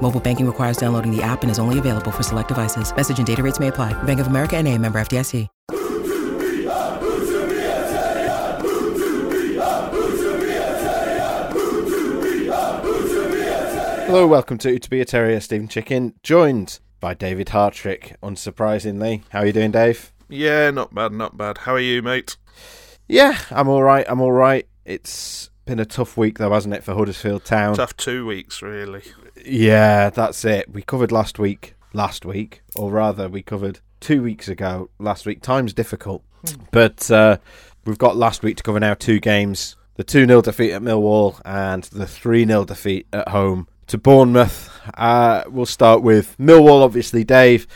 Mobile banking requires downloading the app and is only available for select devices. Message and data rates may apply. Bank of America and a member FDIC. Hello, welcome to To Be a Terrier, Steven Chicken, joined by David Hartrick, unsurprisingly. How are you doing, Dave? Yeah, not bad, not bad. How are you, mate? Yeah, I'm all right. I'm all right. It's been a tough week, though, hasn't it, for Huddersfield Town? Tough two weeks, really. Yeah, that's it. We covered last week, last week, or rather, we covered two weeks ago last week. Time's difficult, but uh, we've got last week to cover now two games the 2 0 defeat at Millwall and the 3 0 defeat at home to Bournemouth. Uh, we'll start with Millwall, obviously, Dave.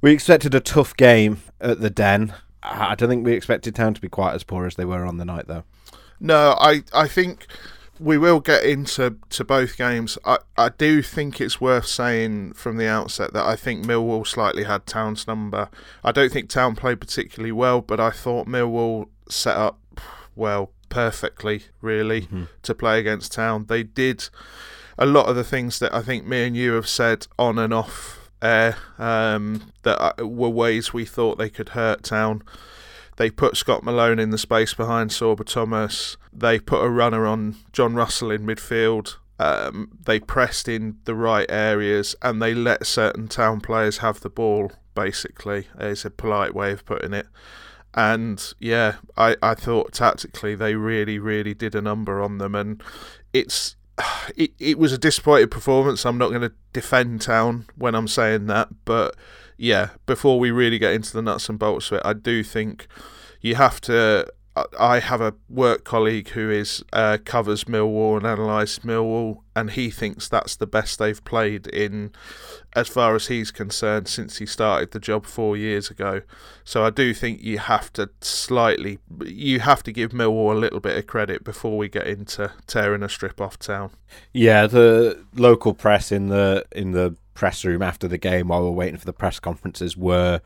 We expected a tough game at the Den. I don't think we expected Town to be quite as poor as they were on the night, though. No, I, I think we will get into to both games. I, I do think it's worth saying from the outset that I think Millwall slightly had Town's number. I don't think Town played particularly well, but I thought Millwall set up well perfectly, really, mm-hmm. to play against Town. They did a lot of the things that I think me and you have said on and off air um, that uh, were ways we thought they could hurt Town. They put Scott Malone in the space behind Sorba Thomas. They put a runner on Jon Russell in midfield. Um, they pressed in the right areas and they let certain town players have the ball, basically, is a polite way of putting it. And yeah, I, I thought tactically they really, really did a number on them. And it's it, it was a disappointing performance. I'm not going to defend Town when I'm saying that, but yeah, before we really get into the nuts and bolts of it, I do think you have to. I have a work colleague who is uh, covers Millwall and analyses Millwall, and he thinks that's the best they've played in, as far as he's concerned, since he started the job four years ago. So I do think you have to slightly, you have to give Millwall a little bit of credit before we get into tearing a strip off town. Yeah, the local press in the in the press room after the game while we are waiting for the press conferences were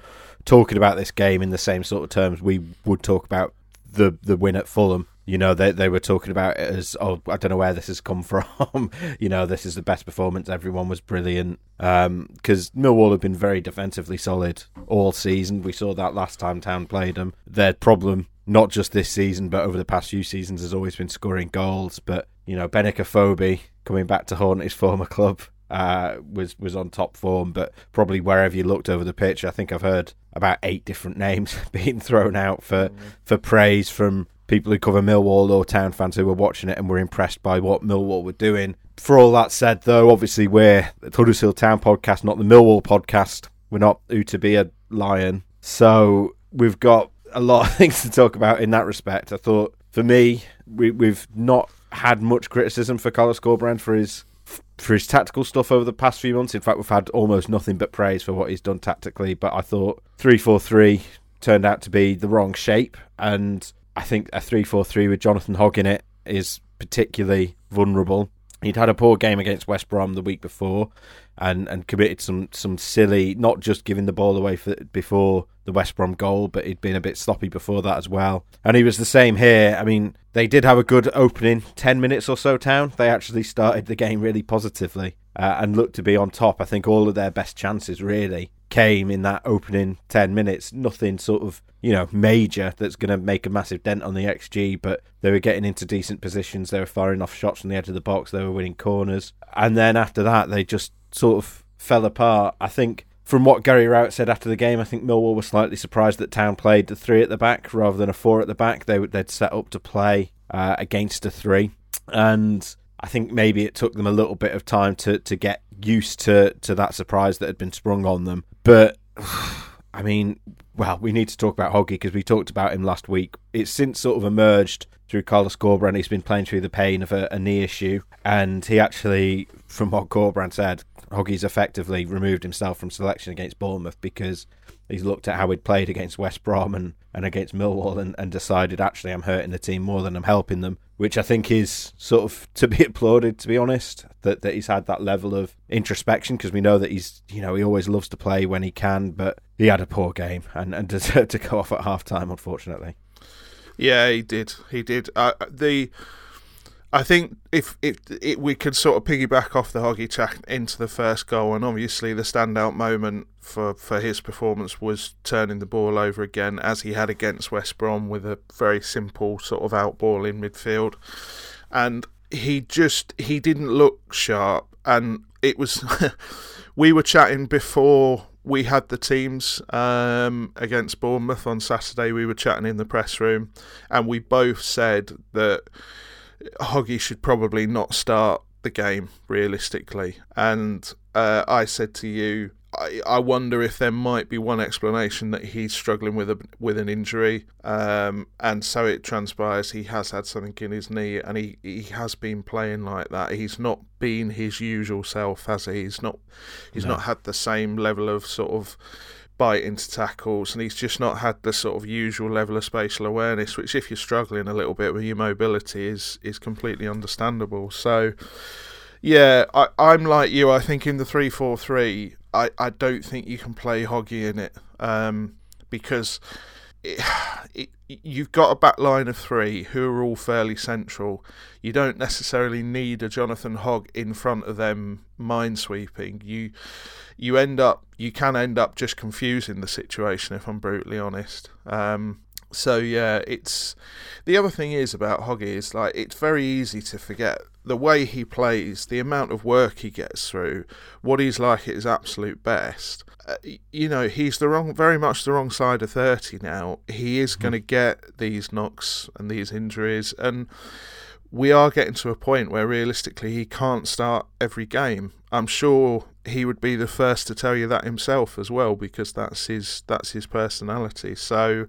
talking about this game in the same sort of terms we would talk about the the win at Fulham. You know, they they were talking about it as oh, I don't know where this has come from. you know, this is the best performance. Everyone was brilliant because um, Millwall have been very defensively solid all season. We saw that last time Town played them. Their problem, not just this season, but over the past few seasons, has always been scoring goals. But you know, Benik Afobe coming back to haunt his former club uh, was was on top form, but probably wherever you looked over the pitch, I think I've heard about eight different names being thrown out for mm. for praise from people who cover Millwall or Town fans who were watching it and were impressed by what Millwall were doing. For all that said, though, obviously we're the Huddersfield Town podcast, not the Millwall podcast. We're not who to be a lion, so we've got a lot of things to talk about in that respect. I thought for me, we, we've not had much criticism for Carlos Corberán for his for his tactical stuff over the past few months. In fact, we've had almost nothing but praise for what he's done tactically. But I thought three four three turned out to be the wrong shape, and I think a three four three with Jonathan Hogg in it is particularly vulnerable. He'd had a poor game against West Brom the week before, and, and committed some, some silly, not just giving the ball away for, before the West Brom goal, but he'd been a bit sloppy before that as well. And he was the same here. I mean, they did have a good opening 10 minutes or so, Town. They actually started the game really positively uh, and looked to be on top. I think all of their best chances really came in that opening 10 minutes. Nothing sort of, you know, major that's going to make a massive dent on the XG, but they were getting into decent positions. They were firing off shots from the edge of the box. They were winning corners. And then after that, they just sort of fell apart. I think from what Gary Rowett said after the game, I think Millwall were slightly surprised that Town played the three at the back rather than a four at the back. They they'd set up to play uh, against a three, and I think maybe it took them a little bit of time to to get used to to that surprise that had been sprung on them. But I mean, well, we need to talk about Hoggy because we talked about him last week. It's since sort of emerged through Carlos Corberán. He's been playing through the pain of a, a knee issue, and he actually, from what Corberán said, Hoggy's effectively removed himself from selection against Bournemouth because he's looked at how he'd played against West Brom and, and against Millwall and, and decided actually I'm hurting the team more than I'm helping them, which I think is sort of to be applauded, to be honest, that, that he's had that level of introspection because we know that he's, you know, he always loves to play when he can, but he had a poor game and, and deserved to go off at half time, unfortunately. Yeah, he did. He did. Uh, the I think if, if, we could sort of piggyback off the Hoggy chat into the first goal, and obviously the standout moment for, for his performance was turning the ball over again, as he had against West Brom with a very simple sort of out ball in midfield, and he just he didn't look sharp, and it was we were chatting before we had the teams um, against Bournemouth on Saturday. We were chatting in the press room, and we both said that Hoggy should probably not start the game realistically. And uh, I said to you, I, I wonder if there might be one explanation that he's struggling with a with an injury, um, and so it transpires he has had something in his knee, and he, he has been playing like that. He's not been his usual self, has he? He's not he's no. not had the same level of sort of bite into tackles, and he's just not had the sort of usual level of spatial awareness, which, if you're struggling a little bit with your mobility, is is completely understandable. So, yeah, I, I'm like you. I think in the three four three, I I don't think you can play Hoggy in it um, because. It, it, you've got a back line of three who are all fairly central. You don't necessarily need a Jonathan Hogg in front of them minesweeping. You you end up you can end up just confusing the situation if I'm brutally honest. Um, so yeah, it's the other thing is about Hoggy is like it's very easy to forget the way he plays, the amount of work he gets through, what he's like at his absolute best. Uh, you know, he's the wrong, very much the wrong side of thirty now. He is mm-hmm. going to get these knocks and these injuries, and we are getting to a point where realistically he can't start every game. I'm sure he would be the first to tell you that himself as well because that's his that's his personality. So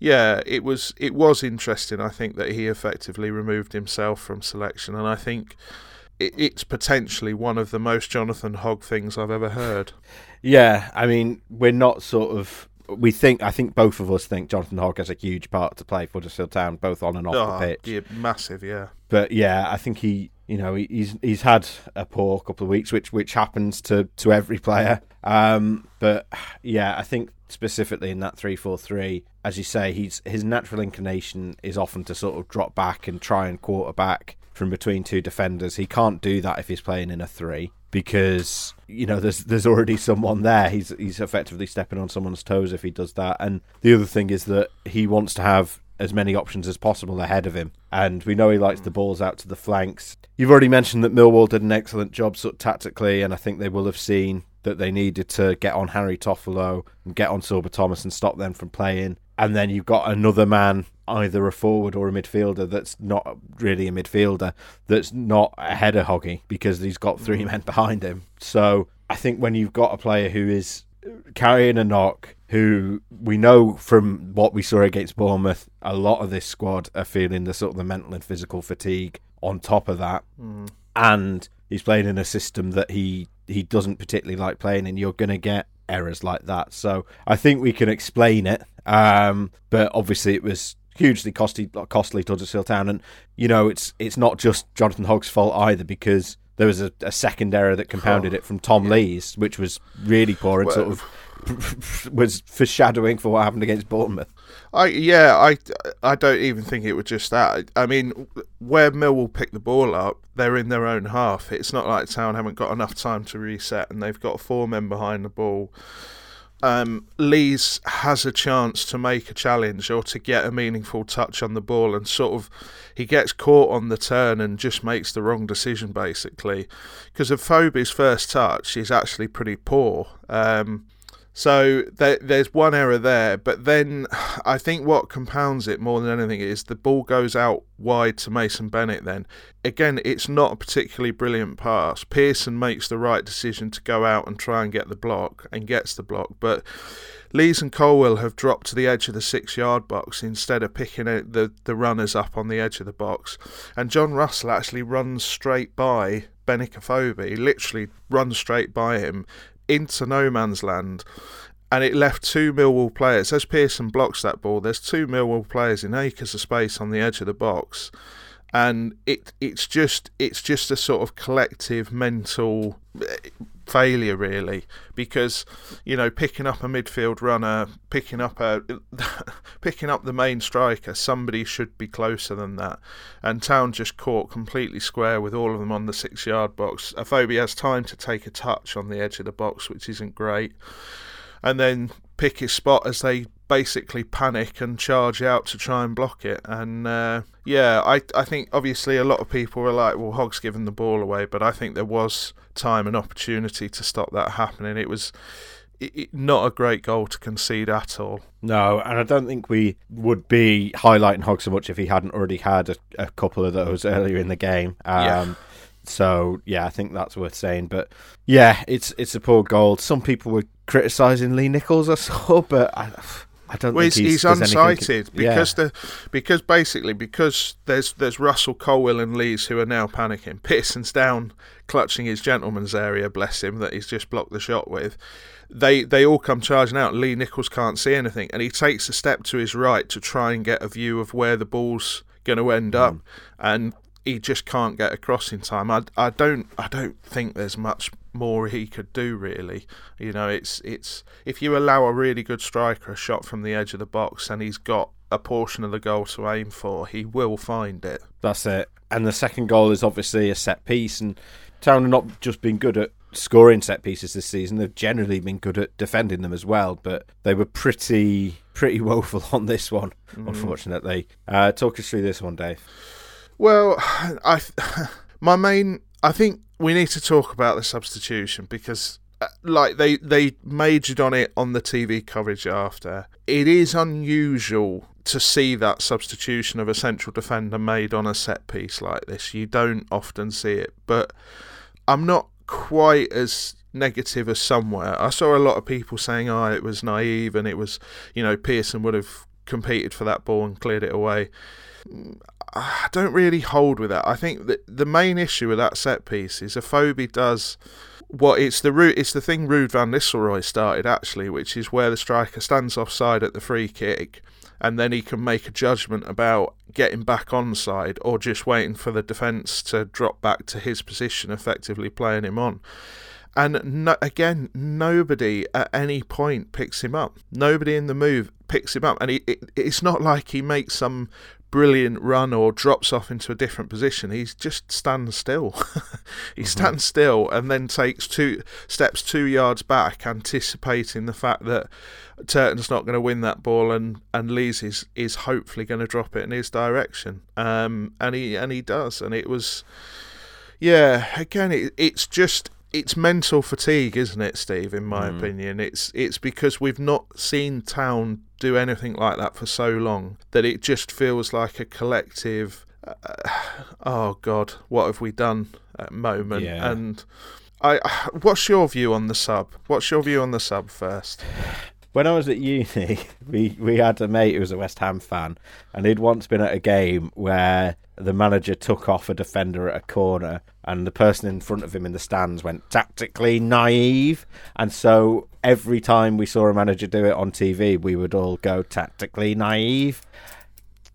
yeah, it was it was interesting I think that he effectively removed himself from selection and I think it, it's potentially one of the most Jonathan Hogg things I've ever heard. Yeah, I mean, we're not sort of we think I think both of us think Jonathan Hogg has a huge part to play for Huddersfield Town, both on and off oh, the pitch. Yeah, massive, yeah. But yeah, I think he, you know, he's he's had a poor couple of weeks, which which happens to to every player. Um, but yeah, I think specifically in that three four three, as you say, he's his natural inclination is often to sort of drop back and try and quarterback from between two defenders. He can't do that if he's playing in a three because you know there's there's already someone there. He's he's effectively stepping on someone's toes if he does that. And the other thing is that he wants to have as many options as possible ahead of him. And we know he likes the hmm. balls out to the flanks. You've already mentioned that Millwall did an excellent job sort of tactically, and I think they will have seen that they needed to get on Harry Toffolo and get on Sorba Thomas and stop them from playing. And then you've got another man, either a forward or a midfielder, that's not really a midfielder, that's not ahead of Hoggy because he's got three mm. men behind him. So I think when you've got a player who is carrying a knock, who we know from what we saw against Bournemouth, a lot of this squad are feeling the sort of the mental and physical fatigue on top of that. Mm. And he's playing in a system that he he doesn't particularly like playing, and you're going to get errors like that. So I think we can explain it, um, but obviously it was hugely costly costly to Huddersfield Town, and you know it's it's not just Jonathan Hogg's fault either because there was a, a second error that compounded oh, it from Tom yeah. Lees, which was really poor and well, sort of was foreshadowing for what happened against Bournemouth. I yeah, I I don't even think it was just that. I mean, where Millwall pick the ball up, they're in their own half. It's not like Town haven't got enough time to reset, and they've got four men behind the ball. Um, Lees has a chance to make a challenge or to get a meaningful touch on the ball, and sort of he gets caught on the turn and just makes the wrong decision basically. Because of Afobe's first touch is actually pretty poor. Um, so there, there's one error there, but then I think what compounds it more than anything is the ball goes out wide to Mason Bennett. Then again, it's not a particularly brilliant pass. Pearson makes the right decision to go out and try and get the block and gets the block, but Lees and Colwill have dropped to the edge of the six-yard box instead of picking the the runners up on the edge of the box, and Jon Russell actually runs straight by Benik Afobe literally runs straight by him into no man's land. And it left two Millwall players. As Pearson blocks that ball, there's two Millwall players in acres of space on the edge of the box and it it's just it's just a sort of collective mental eh, failure really because you know picking up a midfield runner picking up a picking up the main striker somebody should be closer than that. And town just caught completely square with all of them on the 6 yard box. Afobe has time to take a touch on the edge of the box which isn't great. And then pick his spot as they basically panic and charge out to try and block it. And uh, yeah, I I think obviously a lot of people were like, well, Hogg's given the ball away, but I think there was time and opportunity to stop that happening. It was. It, not a great goal to concede at all. No, and I don't think we would be highlighting Hogg so much if he hadn't already had a, a couple of those earlier in the game. Um, yeah. So yeah, I think that's worth saying. But yeah, it's it's a poor goal. Some people were criticising Lee Nicholls, I saw, but I, I don't. Well, he's, he's, he's unsighted because yeah. the because basically because there's there's Russell Colwill and Lees who are now panicking. Pearson's down, clutching his gentleman's area. Bless him, that he's just blocked the shot with. They they all come charging out. Lee Nicholls can't see anything, and he takes a step to his right to try and get a view of where the ball's going to end up, mm. and he just can't get across in time. I, I don't I don't think there's much more he could do really. You know, it's it's if you allow a really good striker a shot from the edge of the box and he's got a portion of the goal to aim for, he will find it. That's it. And the second goal is obviously a set piece and Town have not just been good at scoring set pieces this season, they've generally been good at defending them as well, but they were pretty pretty woeful on this one, mm. unfortunately. Uh, talk us through this one, Dave. Well, I my main I think we need to talk about the substitution because uh, like they they majored on it on the TV coverage after. It is unusual to see that substitution of a central defender made on a set piece like this. You don't often see it, but I'm not quite as negative as somewhere. I saw a lot of people saying, "Oh, it was naive and it was, you know, Pearson would have competed for that ball and cleared it away." I don't really hold with that. I think that the main issue with that set piece is Afobe does what it's the root it's the thing Ruud van Nistelrooy started actually, which is where the striker stands offside at the free kick and then he can make a judgment about getting back onside or just waiting for the defence to drop back to his position, effectively playing him on. And no, again, nobody at any point picks him up. Nobody in the move picks him up, and he, it, it's not like he makes some brilliant run or drops off into a different position. He just stands still. he mm-hmm. stands still and then takes two steps two yards back, anticipating the fact that Turton's not going to win that ball and and Lees is is hopefully going to drop it in his direction. Um, and he and he does, and it was. Yeah, again, it, it's just it's mental fatigue, isn't it, Steve? In my mm. opinion, it's it's because we've not seen Town do anything like that for so long that it just feels like a collective. Uh, oh God, what have we done? At moment, yeah. and I. What's your view on the sub? What's your view on the sub first? When I was at uni, we, we had a mate who was a West Ham fan, and he'd once been at a game where the manager took off a defender at a corner, and the person in front of him in the stands went tactically naive. And so every time we saw a manager do it on TV, we would all go tactically naive.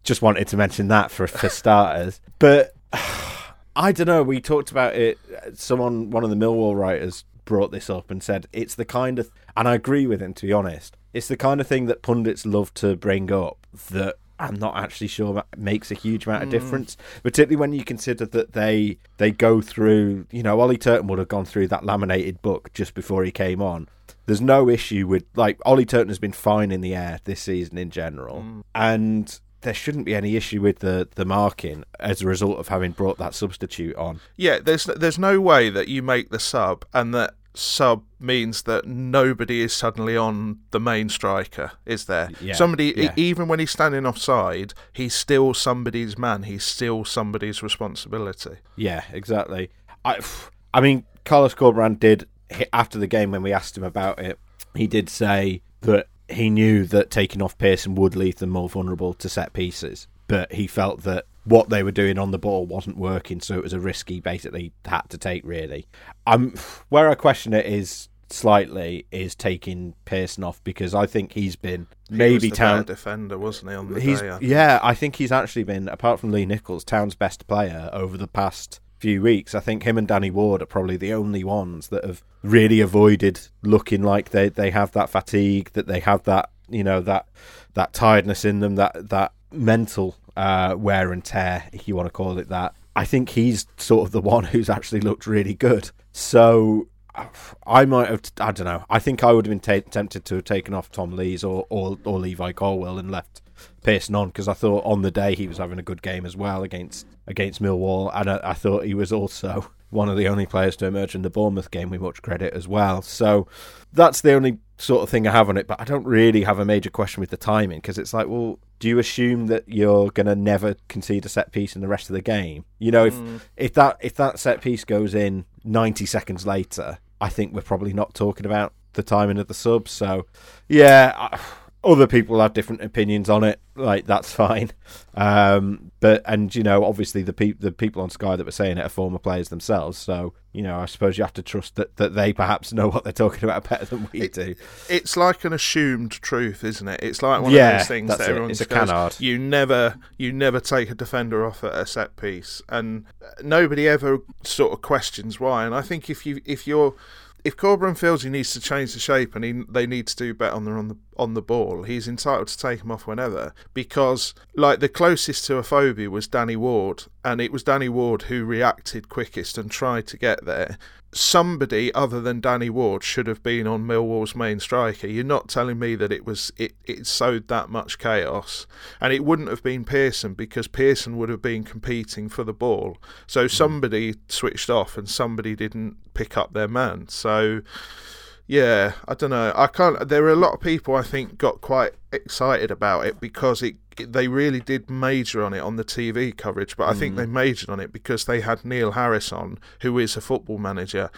Just wanted to mention that for, for starters. But I don't know. We talked about it. Someone, one of the Millwall writers, brought this up and said it's the kind of, and I agree with him to be honest. It's the kind of thing that pundits love to bring up that I'm not actually sure that makes a huge amount of hmm. difference, mm. particularly when you consider that they they go through. You know, Ollie Turton would have gone through that laminated book just before he came on. There's no issue with like Ollie Turton has been fine in the air this season in general, mm. and there shouldn't be any issue with the the marking as a result of having brought that substitute on. Yeah, there's there's no way that you make the sub and that sub means that nobody is suddenly on the main striker, is there? Yeah, Somebody, yeah. even when he's standing offside, he's still somebody's man. He's still somebody's responsibility. Yeah, exactly. I, I mean, Carlos Corberán did after the game when we asked him about it. He did say that he knew that taking off Pearson would leave them more vulnerable to set pieces, but he felt that what they were doing on the ball wasn't working, so it was a risky basically had to take really. I'm where I question it is slightly is taking Pearson off because I think he's been He maybe the Town defender, wasn't he? On the he's day, I yeah, I think he's actually been apart from Lee Nicholls, Town's best player over the past few weeks. I think him and Danny Ward are probably the only ones that have really avoided looking like they they have that fatigue, that they have that you know that that tiredness in them, that that mental uh, wear and tear, if you want to call it that. I think he's sort of the one who's actually looked really good. So I might have. I don't know. I think I would have been ta tempted to have taken off Tom Lees or or, or Levi Colwill and left Pearson on because I thought on the day he was having a good game as well against against Millwall, and I, I thought he was also one of the only players to emerge in the Bournemouth game with much credit as well. So that's the only sort of thing I have on it. But I don't really have a major question with the timing because it's like, well, do you assume that you're going to never concede a set piece in the rest of the game? You know, if mm. if that if that set piece goes in 90 seconds later, I think we're probably not talking about the timing of the sub. So, yeah. I, other people have different opinions on it. Like that's fine, um, but and you know, obviously the pe- the people on Sky that were saying it are former players themselves. So you know, I suppose you have to trust that, that they perhaps know what they're talking about better than we do. It's like an assumed truth, isn't it? It's like one Yeah, of those things that it. everyone goes, canard. You never, you never take a defender off at a set piece, and nobody ever sort of questions why. And I think if you if you're if Corberan feels he needs to change the shape and he, they need to do better on the on the on the ball, he's entitled to take him off whenever. Because like the closest to Afobe was Danny Ward, and it was Danny Ward who reacted quickest and tried to get there. Somebody other than Danny Ward should have been on Millwall's main striker. You're not telling me that it was it, it sowed that much chaos, and it wouldn't have been Pearson because Pearson would have been competing for the ball. So mm. somebody switched off and somebody didn't pick up their man. So yeah, I don't know. I can't. There were a lot of people I think got quite excited about it because it- they really did major on it on the TV coverage. But I think they mm. majored on it because they had Neil Harris on, who is a football manager,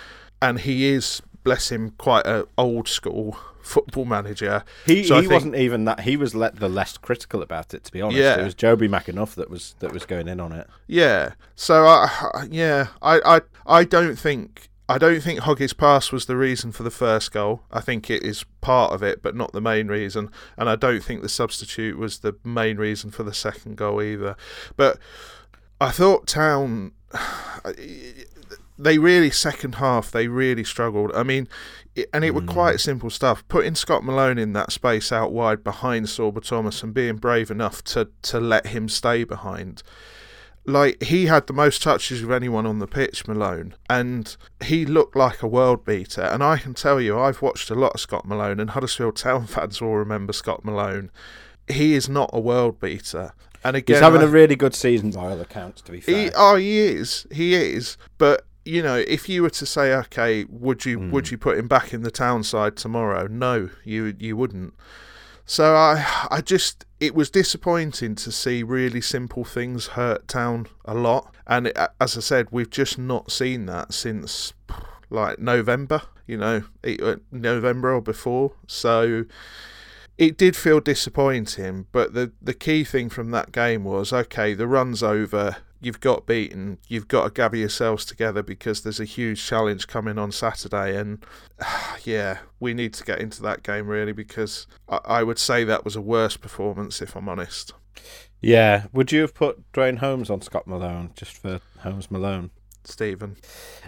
and he is, bless him, quite a old school football manager. He So he think- wasn't even that. He was let the less critical about it. To be honest, Yeah. it was Jobi McAnuff that was that was going in on it. Yeah. So I yeah, I I I don't think I don't think Hoggy's pass was the reason for the first goal. I think it is part of it, but not the main reason. And I don't think the substitute was the main reason for the second goal either. But I thought Town they really second half they really struggled. I mean, and it were hmm. quite simple stuff. Putting Scott Malone in that space out wide behind Sorba Thomas and being brave enough to to let him stay behind like he had the most touches of anyone on the pitch, Malone, and he looked like a world beater. And I can tell you, I've watched a lot of Scott Malone, and Huddersfield Town fans will remember Scott Malone. He is not a world beater, and again, He's having I- a really good season by all accounts. To be fair, he, oh, he is. He is. But you know, if you were to say, okay, would you would hmm. you put him back in the town side tomorrow? No, you you wouldn't. So I I just it was disappointing to see really simple things hurt town a lot, and it, as I said, we've just not seen that since like November. You know, uh, November or before. So it did feel disappointing, but the the key thing from that game was okay, the run's over. You've got beaten. You've got to gather yourselves together because there's a huge challenge coming on Saturday, and yeah, we need to get into that game really because I, I would say that was a worse performance if I'm honest. yeah. Would you have put Dwayne Holmes on Scott Malone just for Holmes Malone? Steven,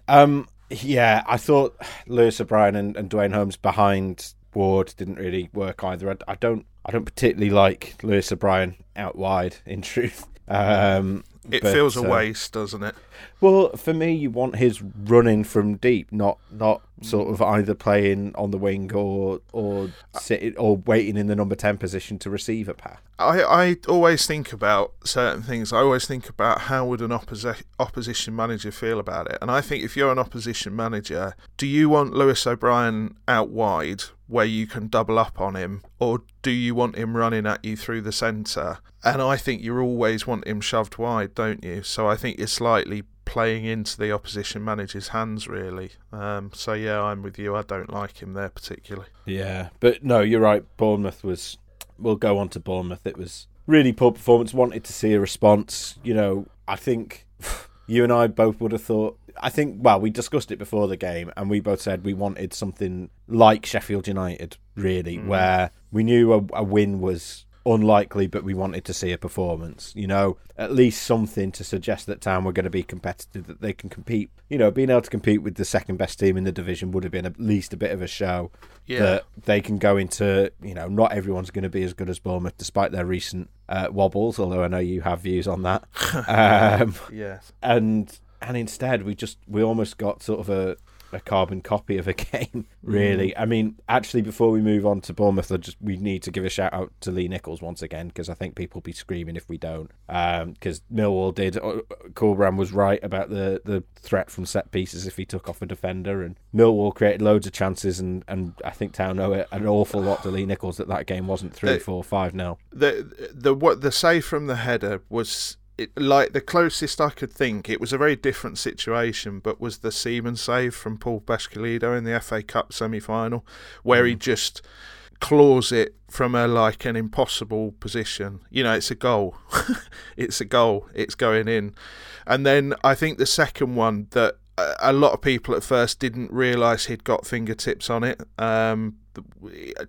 Um, yeah, I thought Lewis O'Brien and, and Dwayne Holmes behind Ward didn't really work either. I, I don't, I don't particularly like Lewis O'Brien out wide. In truth, um, it but, feels a uh, waste, doesn't it? Well, for me, you want his running from deep, not not sort of mm. either playing on the wing or or sitting or waiting in the number ten position to receive a pass. I, I always think about certain things. I always think about how would an opposi- opposition manager feel about it. And I think if you're an opposition manager, do you want Lewis O'Brien out wide where you can double up on him, or do you want him running at you through the centre? And I think you always want him shoved wide, don't you? So I think you're slightly playing into the opposition manager's hands, really. Um, so yeah, I'm with you. I don't like him there particularly. Yeah, but no, you're right. Bournemouth was we'll go on to Bournemouth. It was really poor performance. Wanted to see a response. You know, I think you and I both would have thought. I think well, we discussed it before the game, and we both said we wanted something like Sheffield United, really, mm. where we knew a, a win was unlikely, but we wanted to see a performance. You know, at least something to suggest that Town were going to be competitive, that they can compete. You know, being able to compete with the second best team in the division would have been at least a bit of a show. Yeah. That they can go into, you know, not everyone's going to be as good as Bournemouth, despite their recent uh, wobbles. Although I know you have views on that. um, yes. And and instead we just we almost got sort of a a carbon copy of a game, really. Mm. I mean, actually, before we move on to Bournemouth, I just we need to give a shout out to Lee Nicholls once again because I think people will be screaming if we don't. Because um, Millwall did, uh, Corberán was right about the the threat from set pieces if he took off a defender, and Millwall created loads of chances, and, and I think Town owe it an awful lot to Lee Nicholls that that game wasn't three, the, four, five now. The the what the save from the header was it, like the closest I could think, it was a very different situation, but was the Seaman save from Paul Peschisolido in the FA Cup semi final, where mm. he just claws it from a like an impossible position. You know, it's a goal. it's a goal. It's going in. And then I think the second one that a lot of people at first didn't realise he'd got fingertips on it. Um,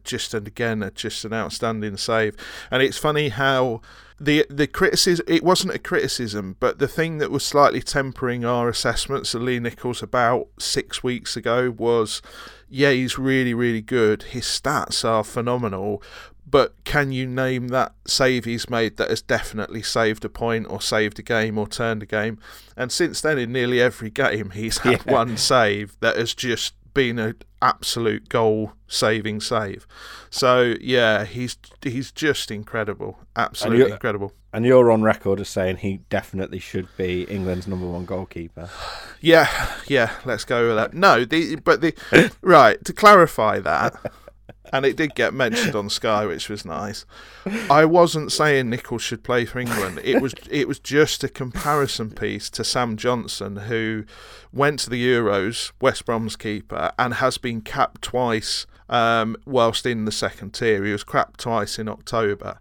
just and again, just an outstanding save. And it's funny how the the criticism it wasn't a criticism, but the thing that was slightly tempering our assessments of Lee Nicholls about six weeks ago was, yeah, he's really really good. His stats are phenomenal, but can you name that save he's made that has definitely saved a point or saved a game or turned a game? And since then, in nearly every game, he's had yeah. one save that has just been an absolute goal saving save. So yeah, he's he's just incredible, absolutely and incredible. And you're on record as saying he definitely should be England's number one goalkeeper. Yeah, yeah, let's go with that. No, the but the right to clarify that. And it did get mentioned on Sky, which was nice. I wasn't saying Nicholls should play for England. It was it was just a comparison piece to Sam Johnstone, who went to the Euros, West Brom's keeper, and has been capped twice um, whilst in the second tier. He was capped twice in October,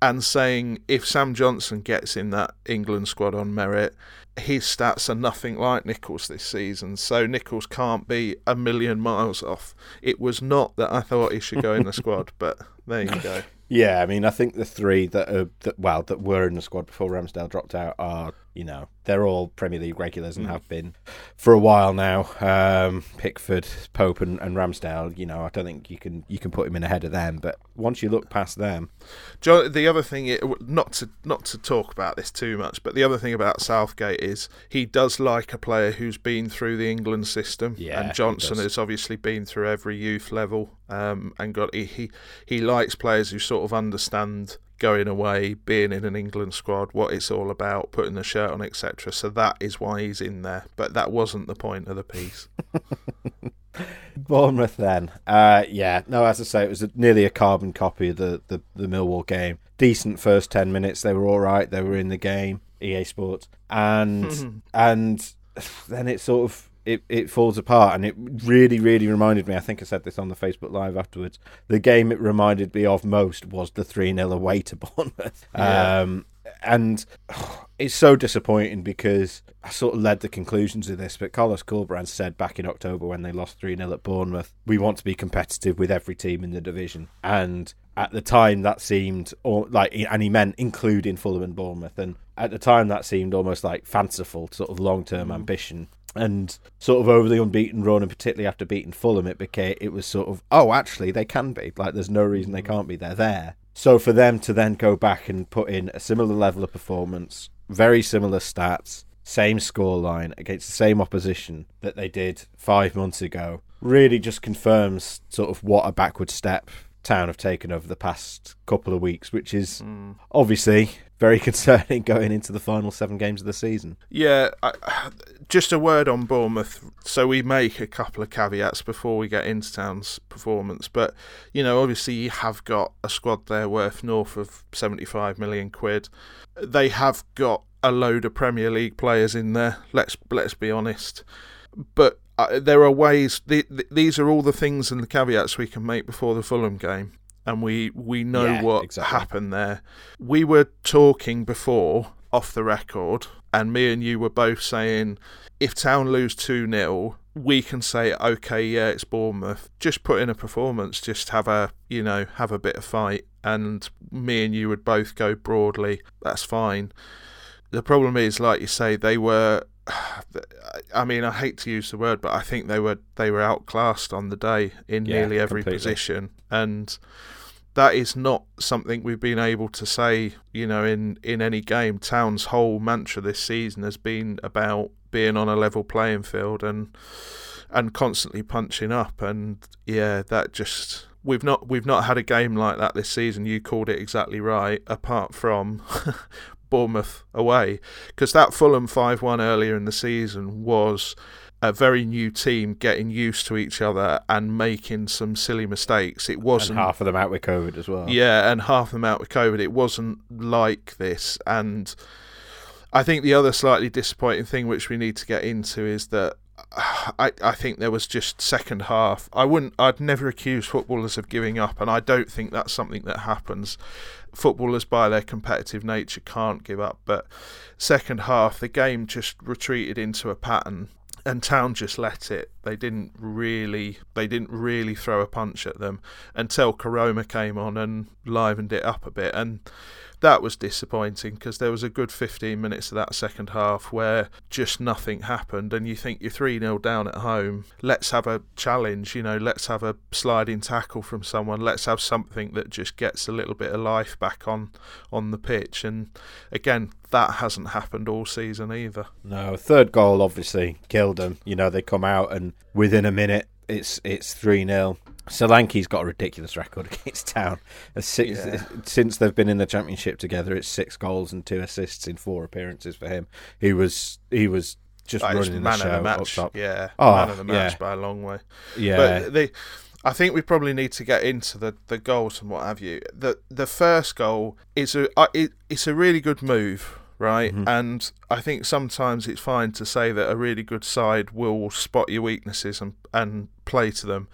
and saying if Sam Johnstone gets in that England squad on merit, his stats are nothing like Nicholls this season, so Nicholls can't be a million miles off. It was not that I thought he should go in the squad, but there you go. Yeah, I mean, I think the three that are that well that were in the squad before Ramsdale dropped out are you know they're all Premier League regulars and mm. have been for a while now. Um, Pickford, Pope, and, and, Ramsdale. You know, I don't think you can you can put him in ahead of them. But once you look past them, John, the other thing, not to not to talk about this too much, but the other thing about Southgate is he does like a player who's been through the England system. Yeah, and Johnstone has obviously been through every youth level um, and got he, he he likes players who sort of understand going away, being in an England squad, what it's all about, putting the shirt on, etc. So that is why he's in there. But that wasn't the point of the piece. Bournemouth then. Uh, yeah, no, as I say, it was a, nearly a carbon copy of the, the, the Millwall game. Decent first 10 minutes. They were all right. They were in the game, EA Sports. And, and then it sort of it, it falls apart and it really really reminded me i think i said this on the facebook live afterwards the game it reminded me of most was the 3-0 away to bournemouth yeah. um, and oh, it's so disappointing because I sort of led the conclusions of this, but Carlos Corberán said back in October when they lost 3 0 at Bournemouth, we want to be competitive with every team in the division. And at the time, that seemed or like, and he meant including Fulham and Bournemouth. And at the time, that seemed almost like fanciful, sort of long term mm. ambition and sort of over the unbeaten run, and particularly after beating Fulham, it became it was sort of oh, actually they can be like there's no reason they mm. can't be. They're there. So for them to then go back and put in a similar level of performance, very similar stats, same scoreline against the same opposition that they did five months ago, really just confirms sort of what a backward step Town have taken over the past couple of weeks, which is mm. obviously very concerning going into the final seven games of the season. Yeah, I, just a word on Bournemouth. So we make a couple of caveats before we get into Town's performance, but you know, obviously you have got a squad there worth north of seventy-five million quid. They have got a load of Premier League players in there. Let's let's be honest, but. Uh, there are ways. The, the, these are all the things and the caveats we can make before the Fulham game and we we know Yeah, what exactly. happened there. We were talking before off the record, and me and you were both saying if Town lose two 0 we can say okay, yeah, it's Bournemouth. Just put in a performance, just have a you know have a bit of fight, and me and you would both go broadly. That's fine. The problem is, like you say, they were. I mean, I hate to use the word, but I think they were they were outclassed on the day in Yeah, nearly every completely. position, and that is not something we've been able to say. You know, in in any game, Town's whole mantra this season has been about being on a level playing field and and constantly punching up, and yeah, that just. We've not we've not had a game like that this season. You called it exactly right. Apart from Bournemouth away, because that Fulham 5 1 earlier in the season was a very new team getting used to each other and making some silly mistakes. It wasn't. half of them out with COVID as well. Yeah, and half of them out with COVID. It wasn't like this. And I think the other slightly disappointing thing which we need to get into is that I, I think there was just second half. I wouldn't I'd never accuse footballers of giving up and I don't think that's something that happens. Footballers by their competitive nature can't give up, but second half the game just retreated into a pattern and Town just let it. They didn't really they didn't really throw a punch at them until Koroma came on and livened it up a bit and that was disappointing because there was a good 15 minutes of that second half where just nothing happened and you think you're 3 0 down at home. Let's have a challenge you know let's have a sliding tackle from someone. Let's have something that just gets a little bit of life back on on the pitch. And again that hasn't happened all season either. No, third goal obviously killed them. You know, they come out and within a minute it's it's 3 0. Solanke's got a ridiculous record against Town. Six, Yeah. Since they've been in the championship together, it's six goals and two assists in four appearances for him. He was he was just running man the show of the up match top. yeah Oh, man of the match yeah. by a long way Yeah, But the, I think we probably need to get into the, the goals and what have you. The the first goal is a uh, it, it's a really good move, right? Mhm. And I think sometimes it's fine to say that a really good side will spot your weaknesses and and play to them.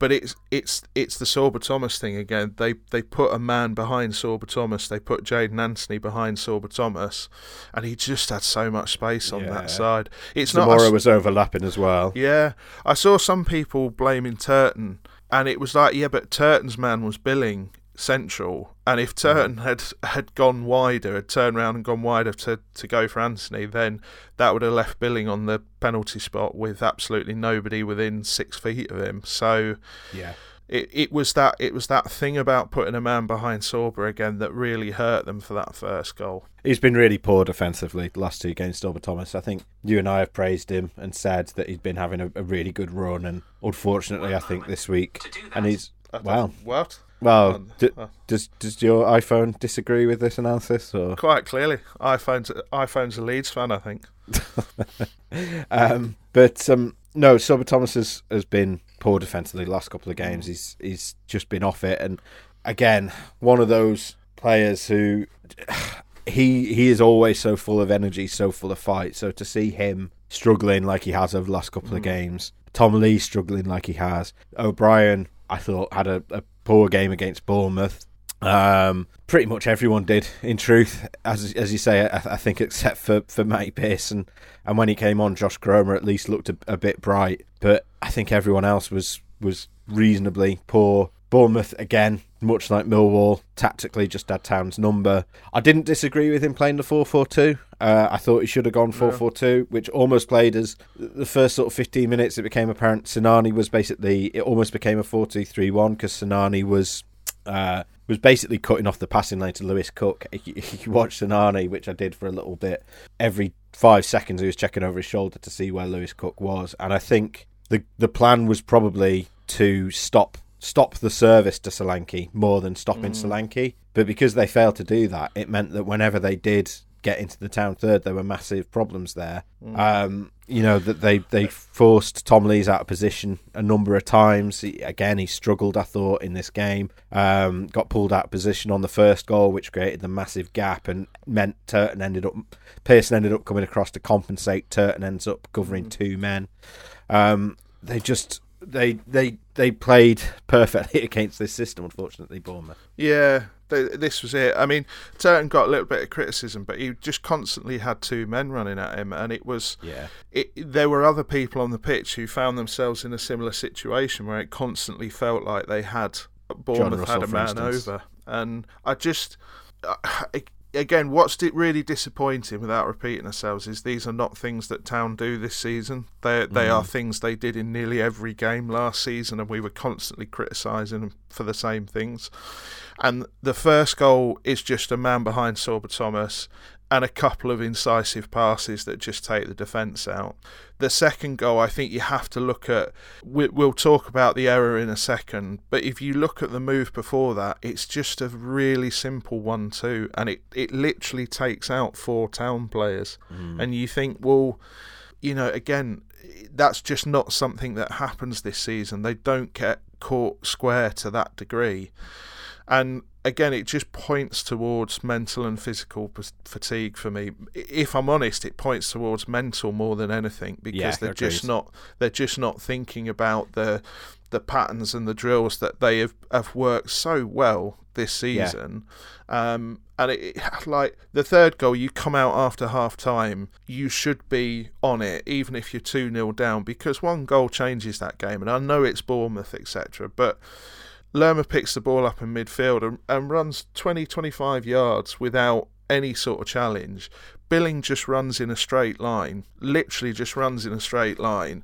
But it's it's it's the Sorba Thomas thing again. They they put a man behind Sorba Thomas. They put Jaidon Anthony behind Sorba Thomas, and he just had so much space on Yeah. that side. It's not. Zemura was overlapping as well. yeah, I saw some people blaming Turton, and it was like, yeah, but Turton's man was Billing central, and if mm-hmm. Turton had had gone wider, had turned around and gone wider to to go for Anthony, then that would have left Billing on the penalty spot with absolutely nobody within six feet of him. So Yeah. it, it was that it was that thing about putting a man behind Sorba again that really hurt them for that first goal. He's been really poor defensively the last two games, Sorba Thomas. I think you and I have praised him and said that he's been having a, a really good run, and unfortunately, I think this week, and he's I don't- Wow. What? Well. Um, D- uh, does does your iPhone disagree with this analysis, or Quite clearly, iPhone's iPhone's a Leeds fan, I think. um, but um, no, Sorba Thomas has, has been poor defensively the last couple of games. He's he's just been off it, and again, one of those players who he he is always so full of energy, so full of fight. So to see him struggling like he has over the last couple of games, Tom Lee struggling like he has, O'Brien, I thought had a, a poor game against Bournemouth. Um, pretty much everyone did, in truth, as as you say. I, I think except for for Matty Pearson, and when he came on, Josh Koroma at least looked a, a bit bright. But I think everyone else was was reasonably poor. Bournemouth again, much like Millwall, tactically just had Town's number. I didn't disagree with him playing the 4 4 2. Uh, I thought he should have gone 4 4 2, which almost played as the first sort of 15 minutes. It became apparent Sinani was basically, it almost became a 4 2 3 1 because Sinani was. Uh, was basically cutting off the passing lane to Lewis Cook. You, if you Sinani, which I did for a little bit, every five seconds he was checking over his shoulder to see where Lewis Cook was. And I think the the plan was probably to stop stop the service to Solanke more than stopping Solanke. But because they failed to do that, it meant that whenever they did get into the town third, there were massive problems there. Um, you know that they they forced Tom Lees out of position a number of times. He, again, he struggled. I thought in this game, um, got pulled out of position on the first goal, which created the massive gap and meant Turton ended up Pearson ended up coming across to compensate. Turton ends up covering two men. Um, they just they they they played perfectly against this system. Unfortunately, Bournemouth. Yeah, they, this was it. I mean, Turton got a little bit of criticism, but he just constantly had two men running at him, and it was. Yeah. It, there were other people on the pitch who found themselves in a similar situation where it constantly felt like they had Bournemouth Russell, had a man over, and I just. again, what's really disappointing, without repeating ourselves, is these are not things that Town do this season. They they are mm. things they did in nearly every game last season, and we were constantly criticising them for the same things. And the first goal is just a man behind Sorba Thomas and a couple of incisive passes that just take the defence out. The second goal, I think you have to look at. we- We'll talk about the error in a second, but if you look at the move before that, it's just a really simple one-two, and it it literally takes out four town players, mm. and you think, well, you know, again, that's just not something that happens this season. They don't get caught square to that degree. And again, it just points towards mental and physical p- fatigue for me. If I'm honest, it points towards mental more than anything because Yeah, they're just not they're just not thinking about the the patterns and the drills that they have, have worked so well this Yeah. season. Um, and it, it- like the third goal, you come out after half time, you should be on it, even if you're 2 0 down, because one goal changes that game. And I know it's Bournemouth, etc. But Lerma picks the ball up in midfield and, and runs 20 25 yards without any sort of challenge. Billing just runs in a straight line, literally just runs in a straight line.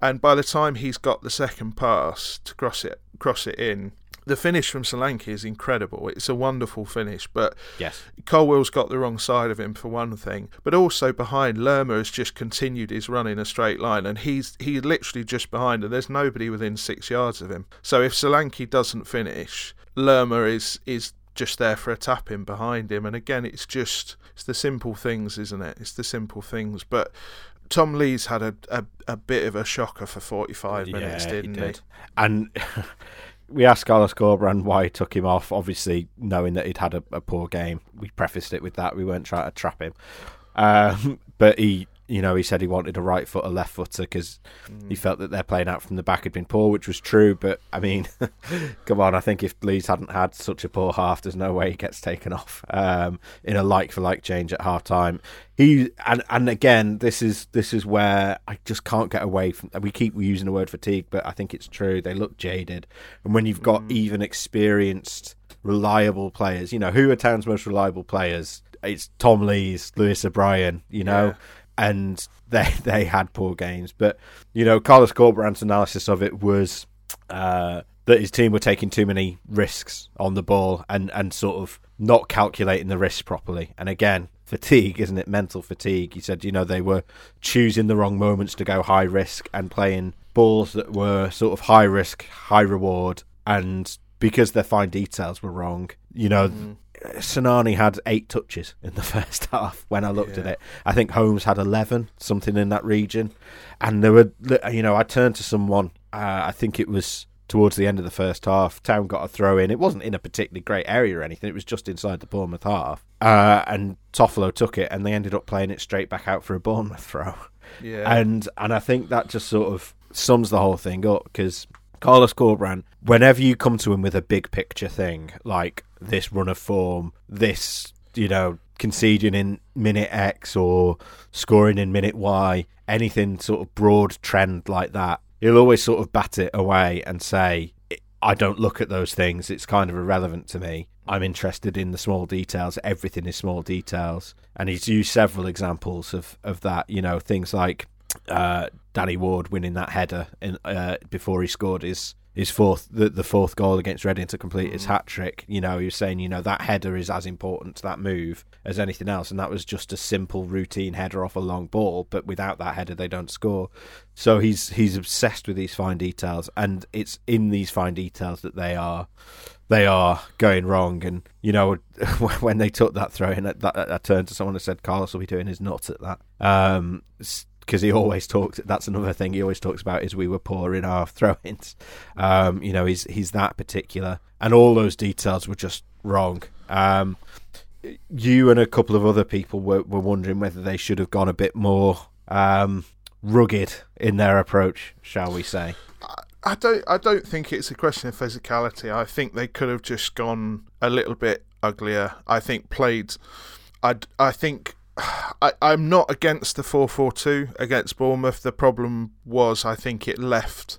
And by the time he's got the second pass to cross it cross it in, the finish from Solanke is incredible. It's a wonderful finish, but Yes. Colwill's got the wrong side of him for one thing, but also behind Lerma has just continued his run in a straight line, and he's he's literally just behind, and there's nobody within six yards of him. So if Solanke doesn't finish, Lerma is is just there for a tap in behind him, and again, it's just it's the simple things, isn't it? It's the simple things, but. Tom Lee's had a, a, a bit of a shocker for 45 minutes, yeah, didn't he he? And we asked Carlos Corberán why he took him off, obviously knowing that he'd had a, a poor game. We prefaced it with that. We weren't trying to trap him. Um, but he, you know, he said he wanted a right foot, a left footer because he felt that their playing out from the back had been poor, which was true. But I mean, come on, I think if Lees hadn't had such a poor half, there's no way he gets taken off um, in a like for like change at half time. He and and again, this is this is where I just can't get away from. We keep using the word fatigue, but I think it's true. They look jaded, and when you've got even experienced, reliable players, you know, who are Town's most reliable players? It's Tom Lees, Lewis O'Brien, you know. And they they had poor games. But you know, Carlos Corberán's analysis of it was uh, that his team were taking too many risks on the ball and and sort of not calculating the risks properly. And again, fatigue, isn't it? Mental fatigue. He said, you know, they were choosing the wrong moments to go high risk and playing balls that were sort of high risk, high reward, and because their fine details were wrong, you know. Sinani had eight touches in the first half when I looked at it. I think Holmes had 11, something in that region. And there were, you know, I turned to someone, uh, I think it was towards the end of the first half. Town got a throw in. It wasn't in a particularly great area or anything, it was just inside the Bournemouth half. Uh, and Toffolo took it and they ended up playing it straight back out for a Bournemouth throw. Yeah. And and I think that just sort of sums the whole thing up because Carlos Corberán, whenever you come to him with a big picture thing like this run of form, this you know conceding in minute X or scoring in minute Y, anything sort of broad trend like that, he'll always sort of bat it away and say. I don't look at those things. It's kind of irrelevant to me. I'm interested in the small details. Everything is small details. And he's used several examples of, of that. You know, things like uh, Danny Ward winning that header in, uh, before he scored his his fourth the, the fourth goal against Reading to complete his hat trick. You know, he was saying, you know, that header is as important to that move as anything else, and that was just a simple routine header off a long ball. But without that header, they don't score. So he's he's obsessed with these fine details, and it's in these fine details that they are they are going wrong. And you know, when they took that throw in, that, I turned to someone and said, "Carlos will be doing his nuts at that." Um, because he always talks. That's another thing he always talks about is we were poor in our throw-ins. Um, you know, he's he's that particular, and all those details were just wrong. Um, you and a couple of other people were, were wondering whether they should have gone a bit more um, rugged in their approach, shall we say? I don't. I don't think it's a question of physicality. I think they could have just gone a little bit uglier. I think played. I. I think. I, I'm not against the 4 4 2 against Bournemouth. The problem was, I think it left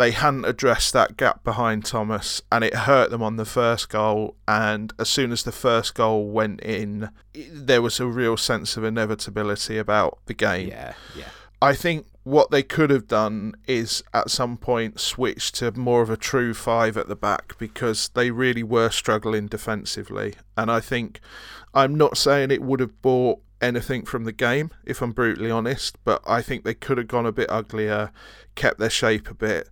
they hadn't addressed that gap behind Thomas, and it hurt them on the first goal. And as soon as the first goal went in, there was a real sense of inevitability about the game. Yeah, yeah. I think what they could have done is at some point switch to more of a true five at the back because they really were struggling defensively. And I think I'm not saying it would have bought anything from the game, if I'm brutally honest, but I think they could have gone a bit uglier, kept their shape a bit,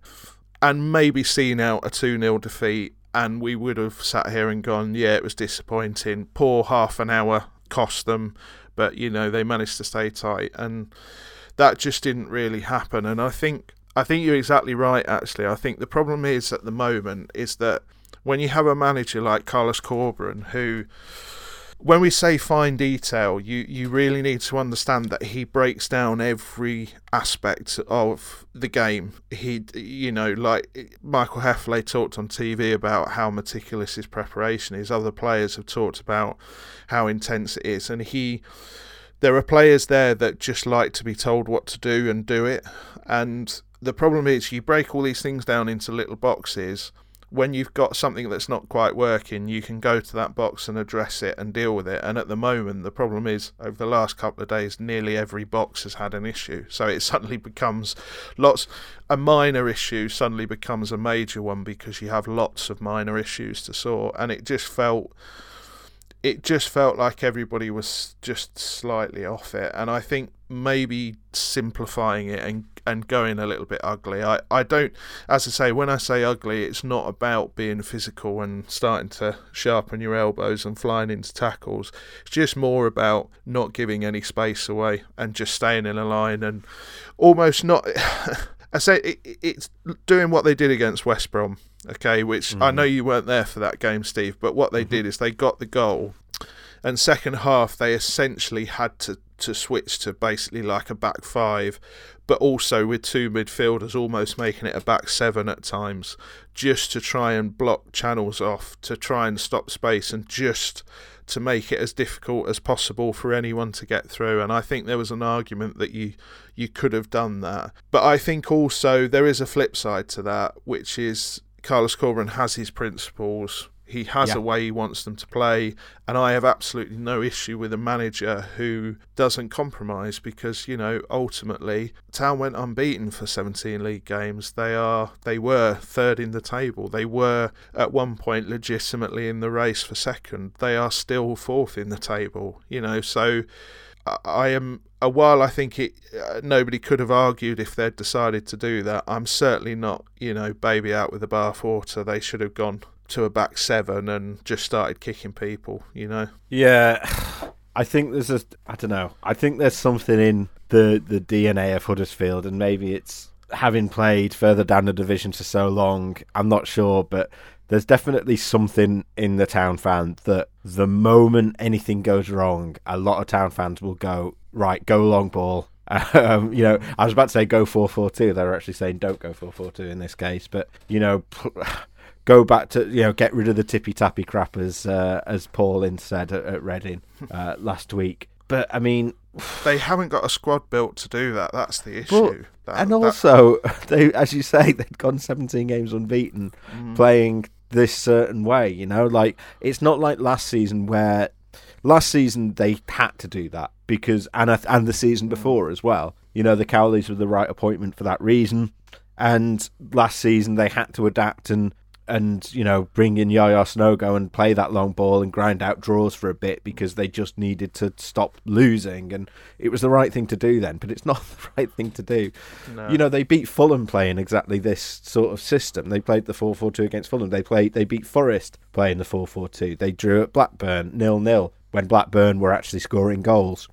and maybe seen out a 2 0 defeat. And we would have sat here and gone, yeah, it was disappointing. Poor half an hour cost them, but you know, they managed to stay tight. And that just didn't really happen. And I think. I think you're exactly right. Actually, I think the problem is at the moment is that when you have a manager like Carlos Corberán who when we say fine detail, you, you really need to understand that he breaks down every aspect of the game. He, you know, like Michael Hefele talked on TV about how meticulous his preparation is. Other players have talked about how intense it is, and he. There are players there that just like to be told what to do and do it. And the problem is, you break all these things down into little boxes when you've got something that's not quite working, you can go to that box and address it and deal with it. And at the moment, the problem is over the last couple of days, nearly every box has had an issue. So it suddenly becomes lots, a minor issue suddenly becomes a major one because you have lots of minor issues to sort. And it just felt. It just felt like everybody was just slightly off it, and I think maybe simplifying it and and going a little bit ugly. I, I don't, as I say, when I say ugly, it's not about being physical and starting to sharpen your elbows and flying into tackles. It's just more about not giving any space away and just staying in a line and almost not. I say it, it's doing what they did against West Brom, okay, which mm-hmm. I know you weren't there for that game, Steve, but what they mm-hmm. did is they got the goal and second half they essentially had to to switch to basically like a back five, but also with two midfielders almost making it a back seven at times, just to try and block channels off, to try and stop space, and just to make it as difficult as possible for anyone to get through. And I think there was an argument that you you could have done that, but I think also there is a flip side to that, which is Carlos Corberán has his principles he has yeah. a way he wants them to play, and I have absolutely no issue with a manager who doesn't compromise because you know ultimately Town went unbeaten for 17 league games. They are they were third in the table. They were at one point legitimately in the race for second. They are still fourth in the table. You know, so I am. While I think it, uh, nobody could have argued if they'd decided to do that. I'm certainly not, you know, baby out with the bathwater. They should have gone to a back seven and just started kicking people, you know? Yeah. I think there's a I don't know. I think there's something in the the DNA of Huddersfield and maybe it's having played further down the division for so long. I'm not sure, but there's definitely something in the town fan that the moment anything goes wrong, a lot of town fans will go, right, go long ball. Um, you know, I was about to say go 4 4 2. They're actually saying don't go 4 4 2 in this case. But, you know, go back to you know get rid of the tippy tappy crap as uh, as Paul Ince said at, at Reading uh, last week. But I mean, they haven't got a squad built to do that. That's the issue. But, that, and also, they, as you say, they'd gone 17 games unbeaten, mm. playing this certain way. You know, like it's not like last season where last season they had to do that because and and the season mm. before as well. You know, the Cowleys were the right appointment for that reason. And last season they had to adapt and and you know bring in Yaya Sanogo and play that long ball and grind out draws for a bit because they just needed to stop losing. And it was the right thing to do then but it's not the right thing to do. No. you know they beat Fulham playing exactly this sort of system. They played the 4-4-2 against Fulham. They played they beat Forest playing the 4-4-2 they drew at Blackburn nil-nil when Blackburn were actually scoring goals.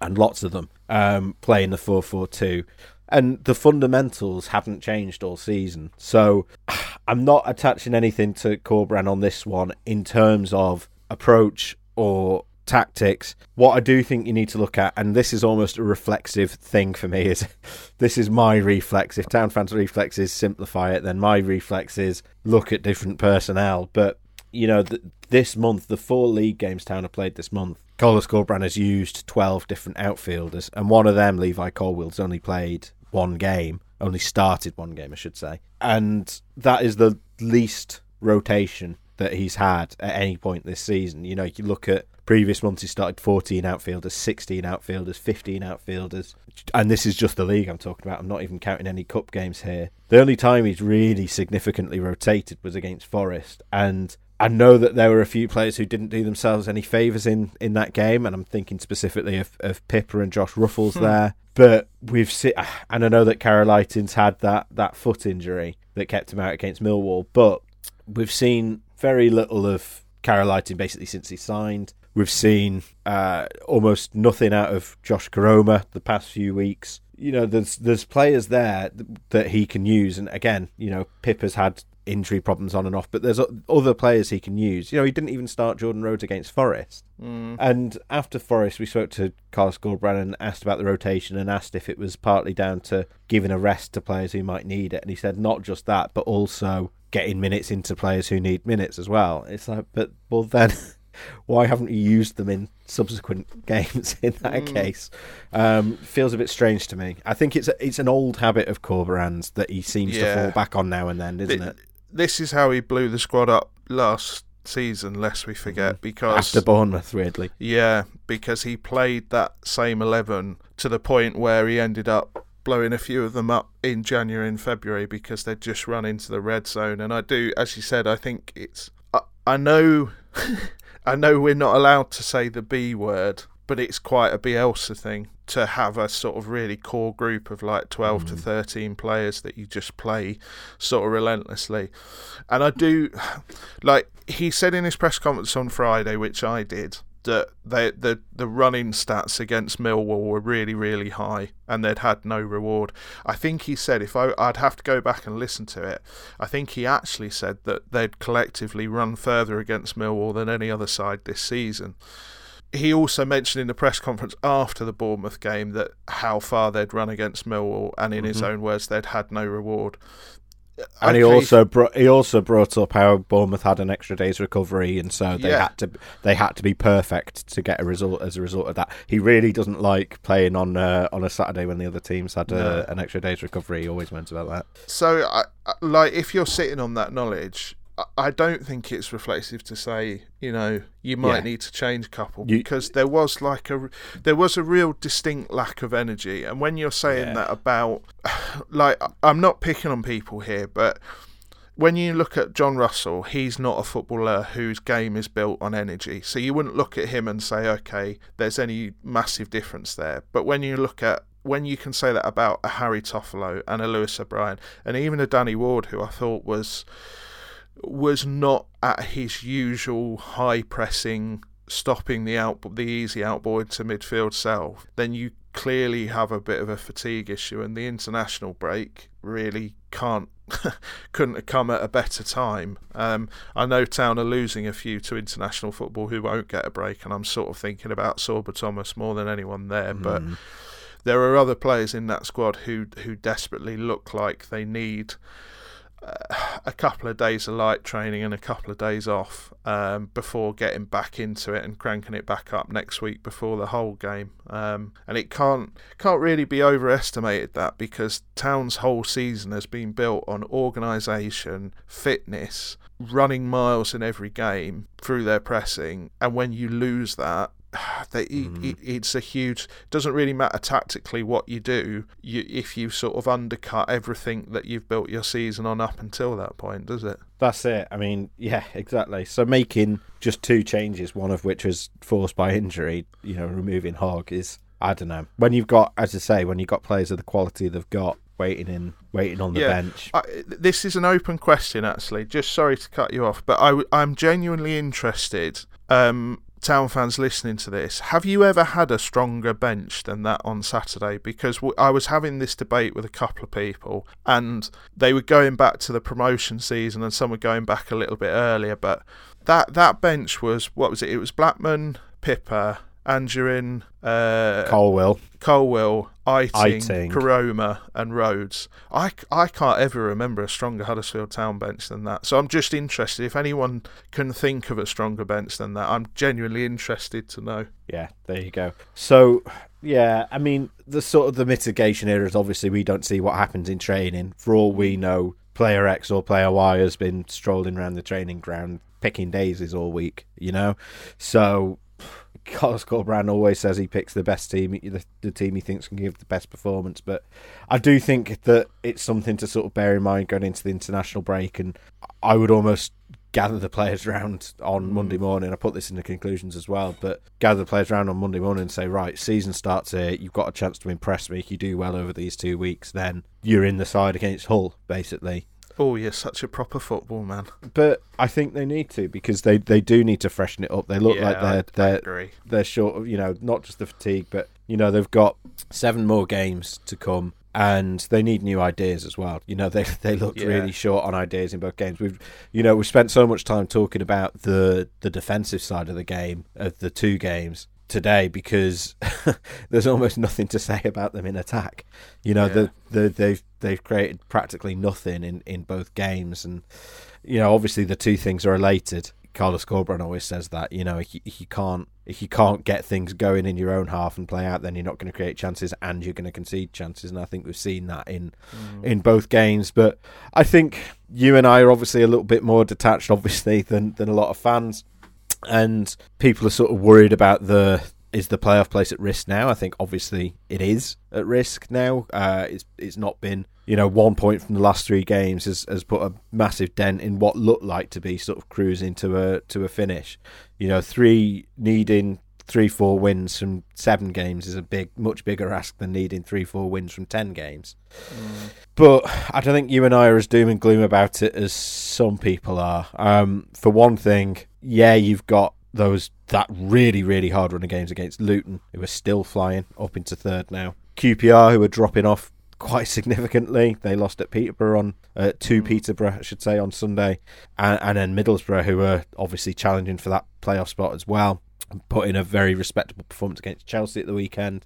And lots of them um, playing the 4-4-2 and the fundamentals haven't changed all season. So I'm not attaching anything to Corberán on this one in terms of approach or tactics. What I do think you need to look at, and this is almost a reflexive thing for me, is this is my reflex. If Town fans' reflex is simplify it, then my reflex is look at different personnel. But you know, th- this month, the four league games Town have played this month, Carlos Corberán has used 12 different outfielders, and one of them, Levi Colwill's only played one game, only started one game, I should say. And that is the least rotation that he's had at any point this season. You know, you look at previous months, he started 14 outfielders, 16 outfielders, 15 outfielders. And this is just the league I'm talking about. I'm not even counting any cup games here. The only time he's really significantly rotated was against Forest. And I know that there were a few players who didn't do themselves any favours in, in that game, and I'm thinking specifically of, of Pipa and Josh Ruffels hmm. there. But we've seen, and I know that Eiting's had that, that foot injury that kept him out against Millwall, but we've seen very little of Eiting basically since he signed. We've seen uh, almost nothing out of Josh Koroma the past few weeks. You know, there's there's players there that he can use, and again, you know, Pipa's had injury problems on and off, but there's other players he can use. You know, he didn't even start Jordan Rhodes against Forest. Mm. And after Forest, we spoke to Carlos Corberán and asked about the rotation and asked if it was partly down to giving a rest to players who might need it. And he said not just that, but also getting minutes into players who need minutes as well. It's like, but well then. why haven't you used them in subsequent games in that mm. case? Um, feels a bit strange to me. I think it's a, it's an old habit of Corberán's that he seems yeah. to fall back on now and then, isn't it? This is how he blew the squad up last season, lest we forget, mm-hmm. because after Bournemouth, weirdly, yeah, because he played that same eleven to the point where he ended up blowing a few of them up in January and February because they'd just run into the red zone. And I do, as you said, I think it's. I, I know, I know we're not allowed to say the B word, but it's quite a Bielsa thing to have a sort of really core group of like 12 mm. to 13 players that you just play sort of relentlessly. And I do, like, he said in his press conference on Friday, which I did, that they, the the running stats against Millwall were really really high and they'd had no reward. I think he said if I I'd have to go back and listen to it. I think he actually said that they'd collectively run further against Millwall than any other side this season he also mentioned in the press conference after the Bournemouth game that how far they'd run against Millwall, and in mm-hmm. his own words, they'd had no reward. And he also brought he also brought up how Bournemouth had an extra day's recovery, and so they yeah. had to they had to be perfect to get a result as a result of that. He really doesn't like playing on uh, on a Saturday when the other teams had uh, an extra day's recovery. He always meant about that. So, I, like, if you're sitting on that knowledge, I don't think it's reflexive to say, you know, you might yeah. need to change a couple you, because there was like a there was a real distinct lack of energy. And when you're saying yeah. that about, like, I'm not picking on people here, but when you look at Jon Russell, he's not a footballer whose game is built on energy. So you wouldn't look at him and say, okay, there's any massive difference there. But when you look at when you can say that about a Harry Toffolo and a Lewis O'Brien and even a Danny Ward, who I thought was was not at his usual high pressing, stopping the out the easy outboard to midfield self, then you clearly have a bit of a fatigue issue, and the international break really can't couldn't have come at a better time. Um, I know Town are losing a few to international football who won't get a break, and I'm sort of thinking about Sorba Thomas more than anyone there, mm. but. There are other players in that squad who who desperately look like they need a couple of days of light training and a couple of days off um, before getting back into it and cranking it back up next week before the whole game. Um, and it can't can't really be overestimated that because Town's whole season has been built on organisation, fitness, running miles in every game through their pressing, and when you lose that, they, mm. it, it's a huge. Doesn't really matter tactically what you do. You, if you sort of undercut everything that you've built your season on up until that point, does it? That's it. I mean, yeah, exactly. So making just two changes, one of which was forced by injury, you know, removing Hogg is I don't know. When you've got, as I say, when you've got players of the quality they've got waiting in, waiting on the yeah, bench. I, this is an open question, actually. Just sorry to cut you off, but I, I'm genuinely interested. Um, town fans listening to this, have you ever had a stronger bench than that on Saturday? Because I was having this debate with a couple of people, and they were going back to the promotion season, and some were going back a little bit earlier. But that that bench was what was it? It was Blackman, Pipa, Anjorin, uh, Colwill. Colwill, Eiting, Eiting. Koroma, and Rhodes. I, I can't ever remember a stronger Huddersfield Town bench than that. So I'm just interested if anyone can think of a stronger bench than that. I'm genuinely interested to know. Yeah, there you go. So, yeah, I mean, the sort of the mitigation here is obviously we don't see what happens in training. For all we know, player X or player Y has been strolling around the training ground picking daisies all week, you know? So Carlos Corberán always says he picks the best team, the, the team he thinks can give the best performance. But I do think that it's something to sort of bear in mind going into the international break. And I would almost gather the players around on mm. Monday morning. I put this in the conclusions as well, but gather the players around on Monday morning and say, right, season starts here. You've got a chance to impress me. If you do well over these two weeks, then you're in the side against Hull, basically. Oh, you're such a proper football man. But I think they need to because they, they do need to freshen it up. They look Yeah, like they're they're they're short of you know not just the fatigue, but you know they've got seven more games to come, and they need new ideas as well. You know they they looked Yeah. really short on ideas in both games. We've you know we've spent so much time talking about the the defensive side of the game of the two games today because there's almost nothing to say about them in attack. You know Yeah. the, the they've they've created practically nothing in in both games, and you know obviously the two things are related. Carlos Corberán always says that you know if you, if you can't if you can't get things going in your own half and play out, then you're not going to create chances and you're going to concede chances. And I think we've seen that in mm. in both games. But I think you and I are obviously a little bit more detached, obviously, than than a lot of fans, and people are sort of worried about the is the playoff place at risk now? I think obviously it is at risk now. Uh, it's it's not been you know one point from the last three games has, has put a massive dent in what looked like to be sort of cruising to a to a finish. You know, three needing three four wins from seven games is a big much bigger ask than needing three four wins from ten games. But I don't think you and I are as doom and gloom about it as some people are. Um, for one thing, yeah, you've got those that really really hard running games against Luton, who are still flying up into third now. QPR, who are dropping off quite significantly. They lost at Peterborough on uh, to Peterborough, I should say, on Sunday, and, and then Middlesbrough, who are obviously challenging for that playoff spot as well, and put in a very respectable performance against Chelsea at the weekend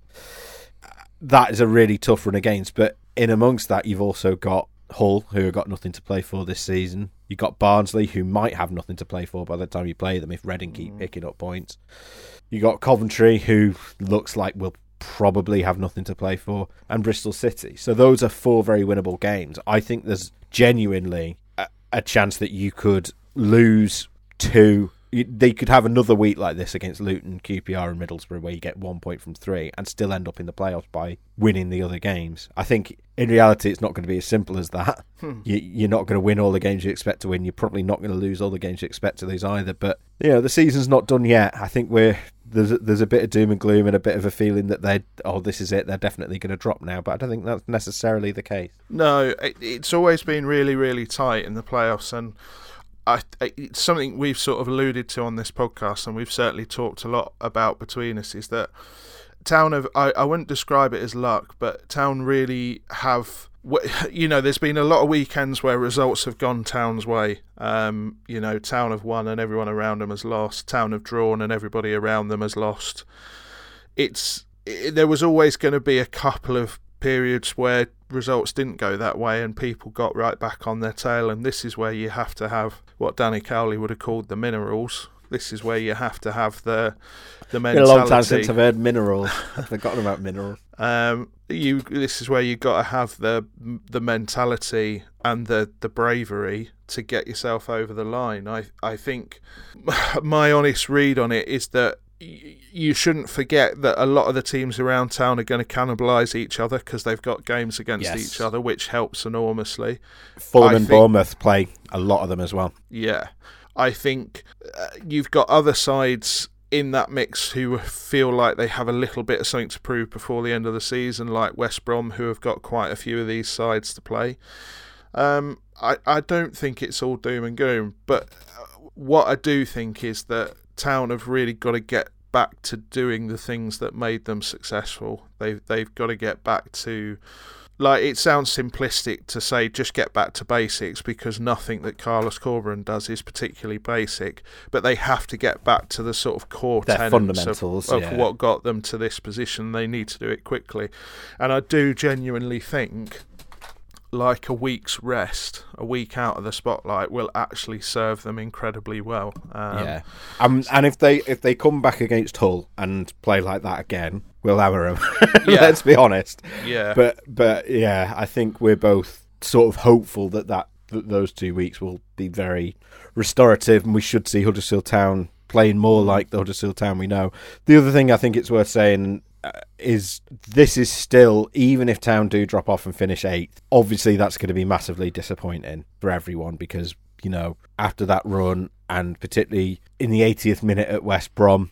that is a really tough run against. But in amongst that, you've also got Hull, who have got nothing to play for this season. You've got Barnsley, who might have nothing to play for by the time you play them if Reading keep mm. picking up points. You've got Coventry, who looks like will probably have nothing to play for, and Bristol City. So those are four very winnable games. I think there's genuinely a, a chance that you could lose two. They could have another week like this against Luton, QPR, and Middlesbrough, where you get one point from three and still end up in the playoffs by winning the other games. I think in reality, it's not going to be as simple as that. Hmm. You, you're not going to win all the games you expect to win. You're probably not going to lose all the games you expect to lose either. But you know, the season's not done yet. I think we're there's a, there's a bit of doom and gloom and a bit of a feeling that they oh this is it. They're definitely going to drop now. But I don't think that's necessarily the case. No, it, it's always been really, really tight in the playoffs, and I, it's something we've sort of alluded to on this podcast, and we've certainly talked a lot about between us. Is that Town of I, I wouldn't describe it as luck, but Town really have. You know, there's been a lot of weekends where results have gone Town's way. Um, you know, Town have won and everyone around them has lost. Town have drawn and everybody around them has lost. It's it, there was always going to be a couple of periods where results didn't go that way and people got right back on their tail and this is where you have to have what Danny Cowley would have called the minerals this is where you have to have the the Been mentality a long time since I've heard minerals. I've forgotten about minerals. um, you this is where you've got to have the the mentality and the the bravery to get yourself over the line. I I think my honest read on it is that you shouldn't forget that a lot of the teams around town are going to cannibalise each other because they've got games against Yes. each other, which helps enormously. Fulham I and think- Bournemouth play a lot of them as well. Yeah, I think uh, you've got other sides in that mix who feel like they have a little bit of something to prove before the end of the season, like West Brom, who have got quite a few of these sides to play. Um, I I don't think it's all doom and gloom, but uh, what I do think is that Town have really got to get back to doing the things that made them successful. They've they've got to get back to like it sounds simplistic to say just get back to basics because nothing that Carlos Corberán does is particularly basic, but they have to get back to the sort of core Their tenets fundamentals, of, of yeah. what got them to this position. They need to do it quickly, and I do genuinely think like a week's rest, a week out of the spotlight, will actually serve them incredibly well. Um, yeah, um, and if they if they come back against Hull and play like that again, we'll hammer them. Yeah. Let's be honest. yeah. But but yeah, I think we're both sort of hopeful that that, that those two weeks will be very restorative, and we should see Huddersfield Town playing more like the Huddersfield Town we know. The other thing I think it's worth saying is this is still even if Town do drop off and finish eighth, obviously that's going to be massively disappointing for everyone because you know after that run and particularly in the 80th minute at West Brom.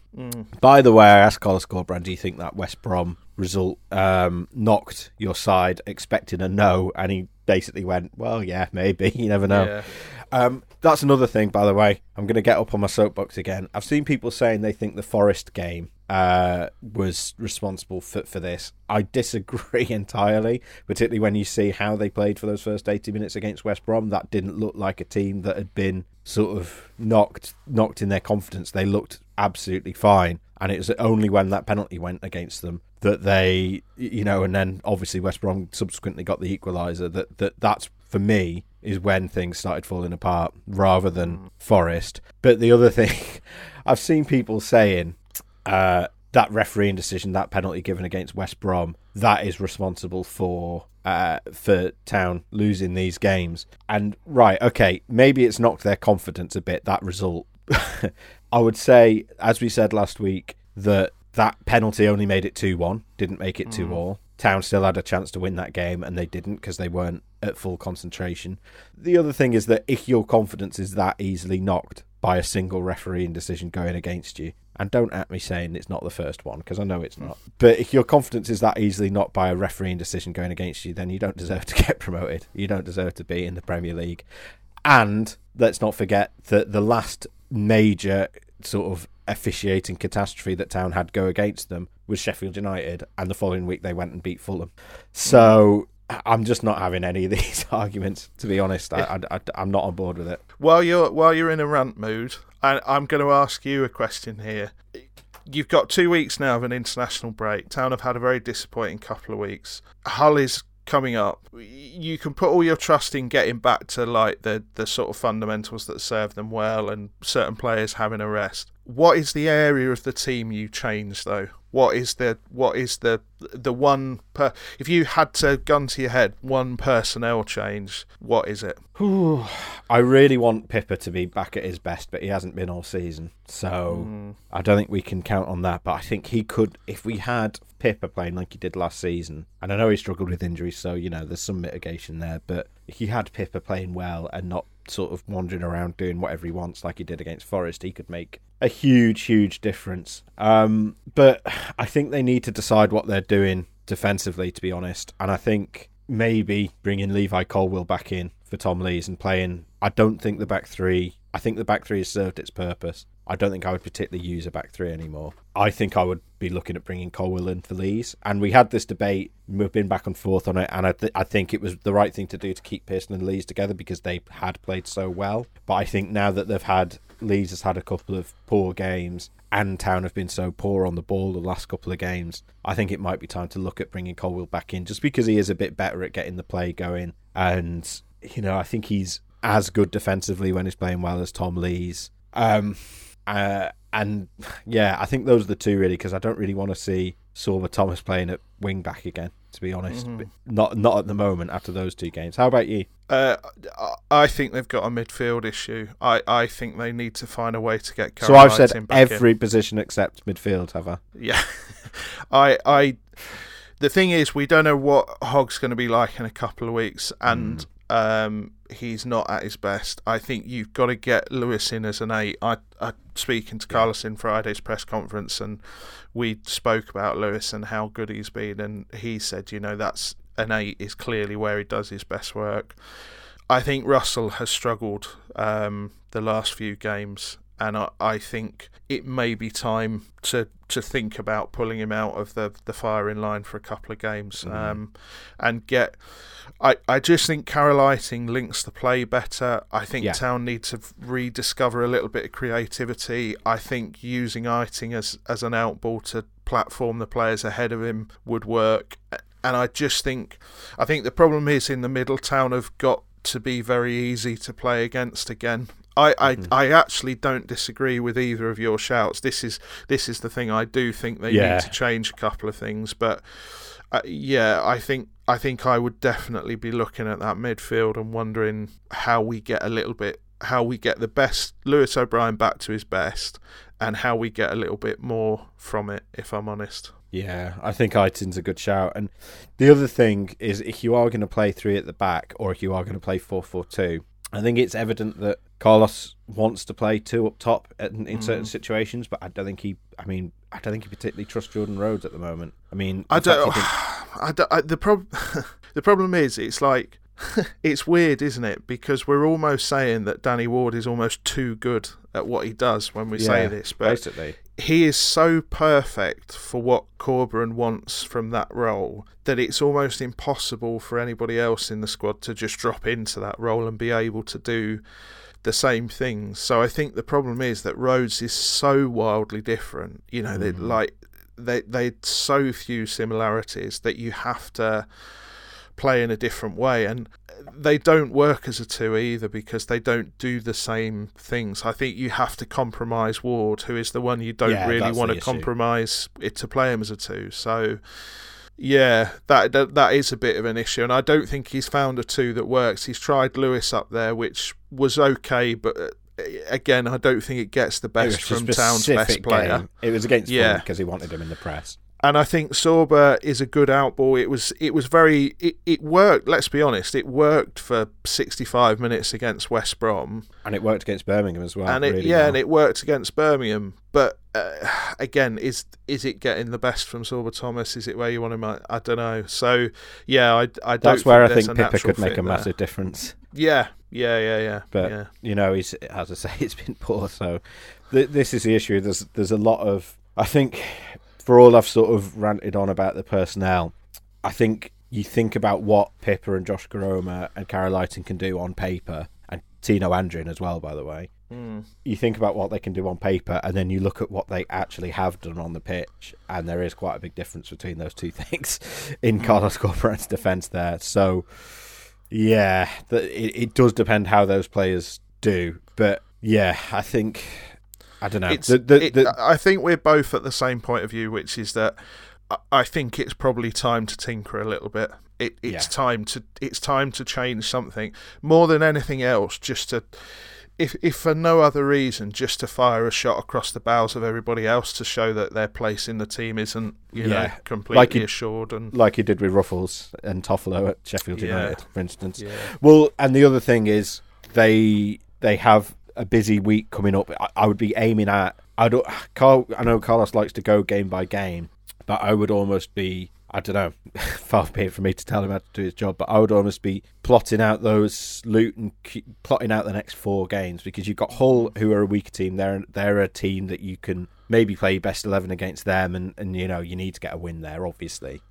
By the way, I asked Carlos Corberán, do you think that West Brom result um, knocked your side, expecting a no? And he basically went, well, yeah, maybe. You never know. Yeah. Um, that's another thing, by the way. I'm going to get up on my soapbox again. I've seen people saying they think the Forest game uh, was responsible for, for this. I disagree entirely, particularly when you see how they played for those first 80 minutes against West Brom. That didn't look like a team that had been sort of knocked knocked in their confidence. They looked absolutely fine, and it was only when that penalty went against them that they, you know, and then obviously West Brom subsequently got the equaliser. That that that's for me is when things started falling apart rather than Forest. But the other thing, I've seen people saying uh, that refereeing decision, that penalty given against West Brom, that is responsible for uh, for Town losing these games. And right, okay, maybe it's knocked their confidence a bit that result. I would say, as we said last week, that that penalty only made it two one, didn't make it two all. Town still had a chance to win that game, and they didn't because they weren't at full concentration. The other thing is that if your confidence is that easily knocked by a single refereeing decision going against you, and don't at me saying it's not the first one because I know it's hmm. not, but if your confidence is that easily knocked by a refereeing decision going against you, then you don't deserve to get promoted. You don't deserve to be in the Premier League. And let's not forget that the last major sort of officiating catastrophe that Town had go against them was Sheffield United, and the following week they went and beat Fulham. So I'm just not having any of these arguments, to be honest. I, am not on board with it. While you're while you're in a rant mood, I, I'm going to ask you a question here. You've got two weeks now of an international break. Town have had a very disappointing couple of weeks. Hull is coming up. You can put all your trust in getting back to like the the sort of fundamentals that serve them well, and certain players having a rest. What is the area of the team you change though? What is the what is the the one per if you had to gun to your head one personnel change, what is it? I really want Pipa to be back at his best, but he hasn't been all season. So hmm. I don't think we can count on that. But I think he could, if we had Pipa playing like he did last season, and I know he struggled with injuries, so, you know, there's some mitigation there. But if he had Pipa playing well and not sort of wandering around doing whatever he wants like he did against Forest, he could make a huge, huge difference. Um, but I think they need to decide what they're doing defensively, to be honest. And I think maybe bringing Levi Colwill back in for Tom Lees and playing. I don't think the back three. I think the back three has served its purpose. I don't think I would particularly use a back three anymore. I think I would be looking at bringing Colwill in for Lees. And we had this debate. We've been back and forth on it, and I, th- I think it was the right thing to do to keep Pearson and Lees together because they had played so well. But I think now that they've had Lees has had a couple of poor games, and Town have been so poor on the ball the last couple of games, I think it might be time to look at bringing Colwill back in just because he is a bit better at getting the play going. And, you know, I think he's as good defensively when he's playing well as Tom Lees. Um, uh, and yeah, I think those are the two really because I don't really want to see Sorba Thomas playing at wing back again. To be honest, but not not at the moment after those two games. How about you? Uh, I- think they've got a midfield issue. I, I think they need to find a way to get. so I've said Karamartin back in. every position except midfield, have I? Yeah, I I. The thing is, we don't know what Hogg's going to be like in a couple of weeks, and um, he's not at his best. I think you've got to get Lewis in as an eight. I, I speaking to Carlos in Friday's press conference, and we spoke about Lewis and how good he's been, and he said, you know, that's an eight is clearly where he does his best work. I think Russell has struggled um, the last few games, and I, I think it may be time to to think about pulling him out of the the firing line for a couple of games, Mhm. um, and get. I, I just think Carel Eiting links the play better. I think Yeah. Town need to rediscover a little bit of creativity. I think using Eiting as as an outball to platform the players ahead of him would work. And I just think I think the problem is in the middle town have got to be very easy to play against again. I, I, Mhm. I actually don't disagree with either of your shouts. This is this is the thing I do think they Yeah. need to change a couple of things, but uh, yeah, I think I think I would definitely be looking at that midfield and wondering how we get a little bit how we get the best Lewis O'Brien back to his best and how we get a little bit more from it if I'm honest. Yeah, I think Eiting's a good shout. And the other thing is, if you are going to play three at the back, or if you are going to play four four two, I think it's evident that Carlos wants to play two up top in, in certain Mm. situations, but I don't think he. I mean, I don't think he particularly trusts Jordan Rhodes at the moment. I mean, I don't. I don't I, the prob- the problem is, it's like it's weird, isn't it? Because we're almost saying that Danny Ward is almost too good at what he does when we say this, but basically, he is so perfect for what Corberan wants from that role that it's almost impossible for anybody else in the squad to just drop into that role and be able to do the same things. So I think the problem is that Rhodes is so wildly different. You know, they Mhm. like they they so few similarities that you have to play in a different way and they don't work as a two either because they don't do the same things. I think you have to compromise Ward, who is the one you don't Yeah, really want to issue. compromise it to play him as a two. So yeah, that, that that is a bit of an issue, and I don't think he's found a two that works. He's tried Lewis up there, which was okay, but uh, again, I don't think it gets the best from Town's best player. game. It was against Yeah. yeah because he wanted him in the press. And I think Sorba is a good outball. It was it was very it, it worked. Let's be honest, it worked for sixty five minutes against West Brom, And it worked against Birmingham as well. and it really yeah, well. and it worked against Birmingham. But uh, again, is is it getting the best from Sorba Thomas? Is it where you want him? I, I don't know. So yeah, I I don't. That's where I think Pipa could make a there. massive difference. Yeah, yeah, yeah, yeah. But yeah. you know, he's as I say, it's been poor. So th- this is the issue. There's there's a lot of I think for all I've sort of ranted on about the personnel, I think you think about what Pipa and Josh Koroma and Carel Eiting can do on paper, and Tino Anjorin as well, by the way. Mm. You think about what they can do on paper, and then you look at what they actually have done on the pitch, and there is quite a big difference between those two things in Carlos Corberan's defence there. So, yeah, the, it, it does depend how those players do, but yeah, I think I don't know. The- the- it- I think we're both at the same point of view, which is that I- I think it's probably time to tinker a little bit. It, it's Yeah. time to it's time to change something more than anything else. Just to, if if for no other reason, just to fire a shot across the bows of everybody else to show that their place in the team isn't you know completely Like it- assured and like he did with Ruffels and Toffolo at Sheffield Yeah. United, for instance. yeah. Well, and the other thing is they they have a busy week coming up. I, I would be aiming at. I don't. Carl, I know Carlos likes to go game by game, but I would almost be. I don't know. Far be it for me to tell him how to do his job, but I would almost be plotting out those Luton, plotting out the next four games because you've got Hull, who are a weaker team. They're they're a team that you can maybe play best eleven against them, and and you know you need to get a win there, obviously.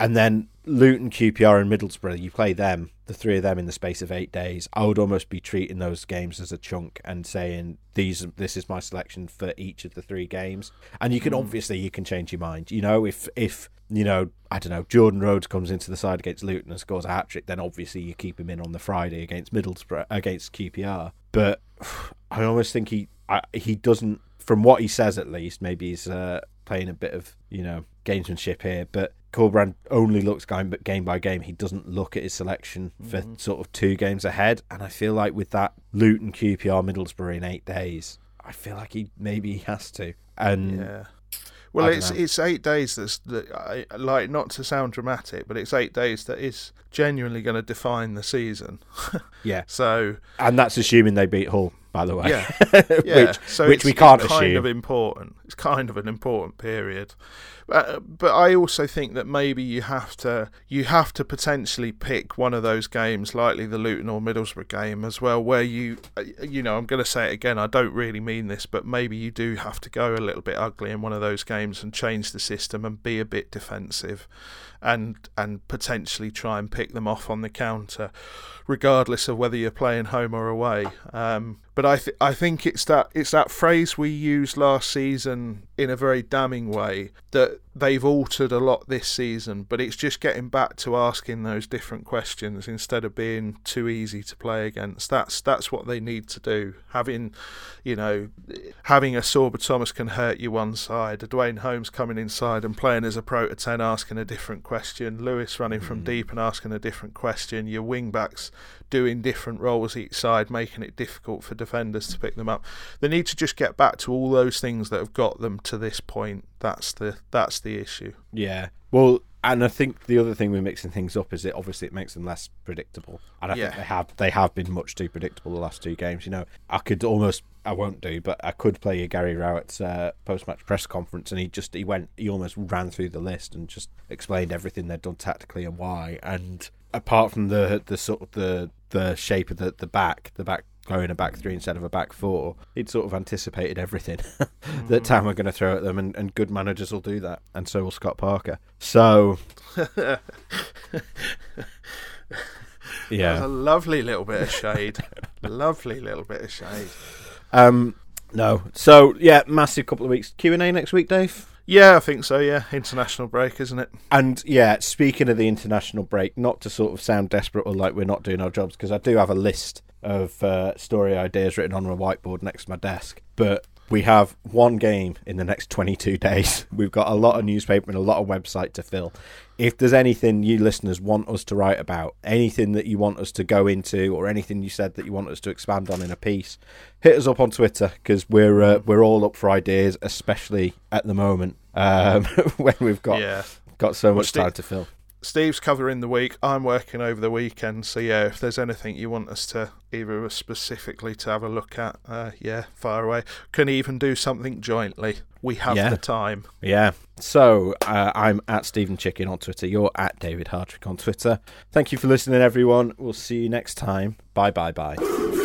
And then Luton, QPR, and Middlesbrough, you play them, the three of them, in the space of eight days. I would almost be treating those games as a chunk and saying these, this is my selection for each of the three games. And you can hmm. obviously you can change your mind. You know, if if you know, I don't know, Jordan Rhodes comes into the side against Luton and scores a hat trick, then obviously you keep him in on the Friday against Middlesbrough against QPR. But I almost think he I, he doesn't, from what he says at least, maybe he's uh, playing a bit of you know gamesmanship here, but. Corberán only looks game, game by game. He doesn't look at his selection for sort of two games ahead. And I feel like with that Luton, QPR, Middlesbrough in eight days, I feel like he maybe he has to. And Yeah. Well, it's know. it's eight days. That's that I, like not to sound dramatic, but it's eight days that is genuinely going to define the season. yeah, So and that's assuming they beat Hull, by the way. yeah, yeah. which so which it's, we can't it's kind assume. of important. It's kind of an important period. Uh, but I also think that maybe you have to you have to potentially pick one of those games, likely the Luton or Middlesbrough game as well, where you uh, you know I'm going to say it again. I don't really mean this, but maybe you do have to go a little bit ugly in one of those games and change the system and be a bit defensive, and and potentially try and pick them off on the counter, regardless of whether you're playing home or away. Um, but I th- I think it's that it's that phrase we used last season in a very damning way that they've altered a lot this season, but it's just getting back to asking those different questions instead of being too easy to play against. That's that's what they need to do. Having, you know, having a Sorba Thomas can hurt you one side, a Duane Holmes coming inside and playing as a pro to ten asking a different question, Lewis running from mm. deep and asking a different question, your wing backs doing different roles each side, making it difficult for defenders to pick them up. They need to just get back to all those things that have got them to this point. That's the that's the issue. Yeah. Well, and I think the other thing we're mixing things up is it obviously it makes them less predictable. And I yeah. think they have they have been much too predictable the last two games. You know, I could almost I won't do, but I could play a Gary Rowett's uh, post match press conference, and he just he went he almost ran through the list and just explained everything they'd done tactically and why. And apart from the the sort of the the shape of the the back, the back going a back three instead of a back four, he'd sort of anticipated everything that Tam were going to throw at them, and, and good managers will do that, and so will Scott Parker. So, yeah, a lovely little bit of shade, lovely little bit of shade. Um, no, so yeah, massive couple of weeks. Q and A next week, Dave. Yeah, I think so. Yeah, international break, isn't it? And yeah, speaking of the international break, not to sort of sound desperate or like we're not doing our jobs, because I do have a list of uh, story ideas written on a whiteboard next to my desk. But we have one game in the next 22 days. We've got a lot of newspaper and a lot of website to fill. If there's anything you listeners want us to write about, anything that you want us to go into, or anything you said that you want us to expand on in a piece, hit us up on Twitter because we're uh, we're all up for ideas, especially at the moment um, when we've got yeah. got so much time to fill. Steve's covering the week. I'm working over the weekend. So yeah, if there's anything you want us to either specifically to have a look at, uh, yeah, far away. Can even do something jointly. We have yeah. the time. Yeah. So uh, I'm at Steven Chicken on Twitter. You're at David Hartrick on Twitter. Thank you for listening, everyone. We'll see you next time. Bye bye bye.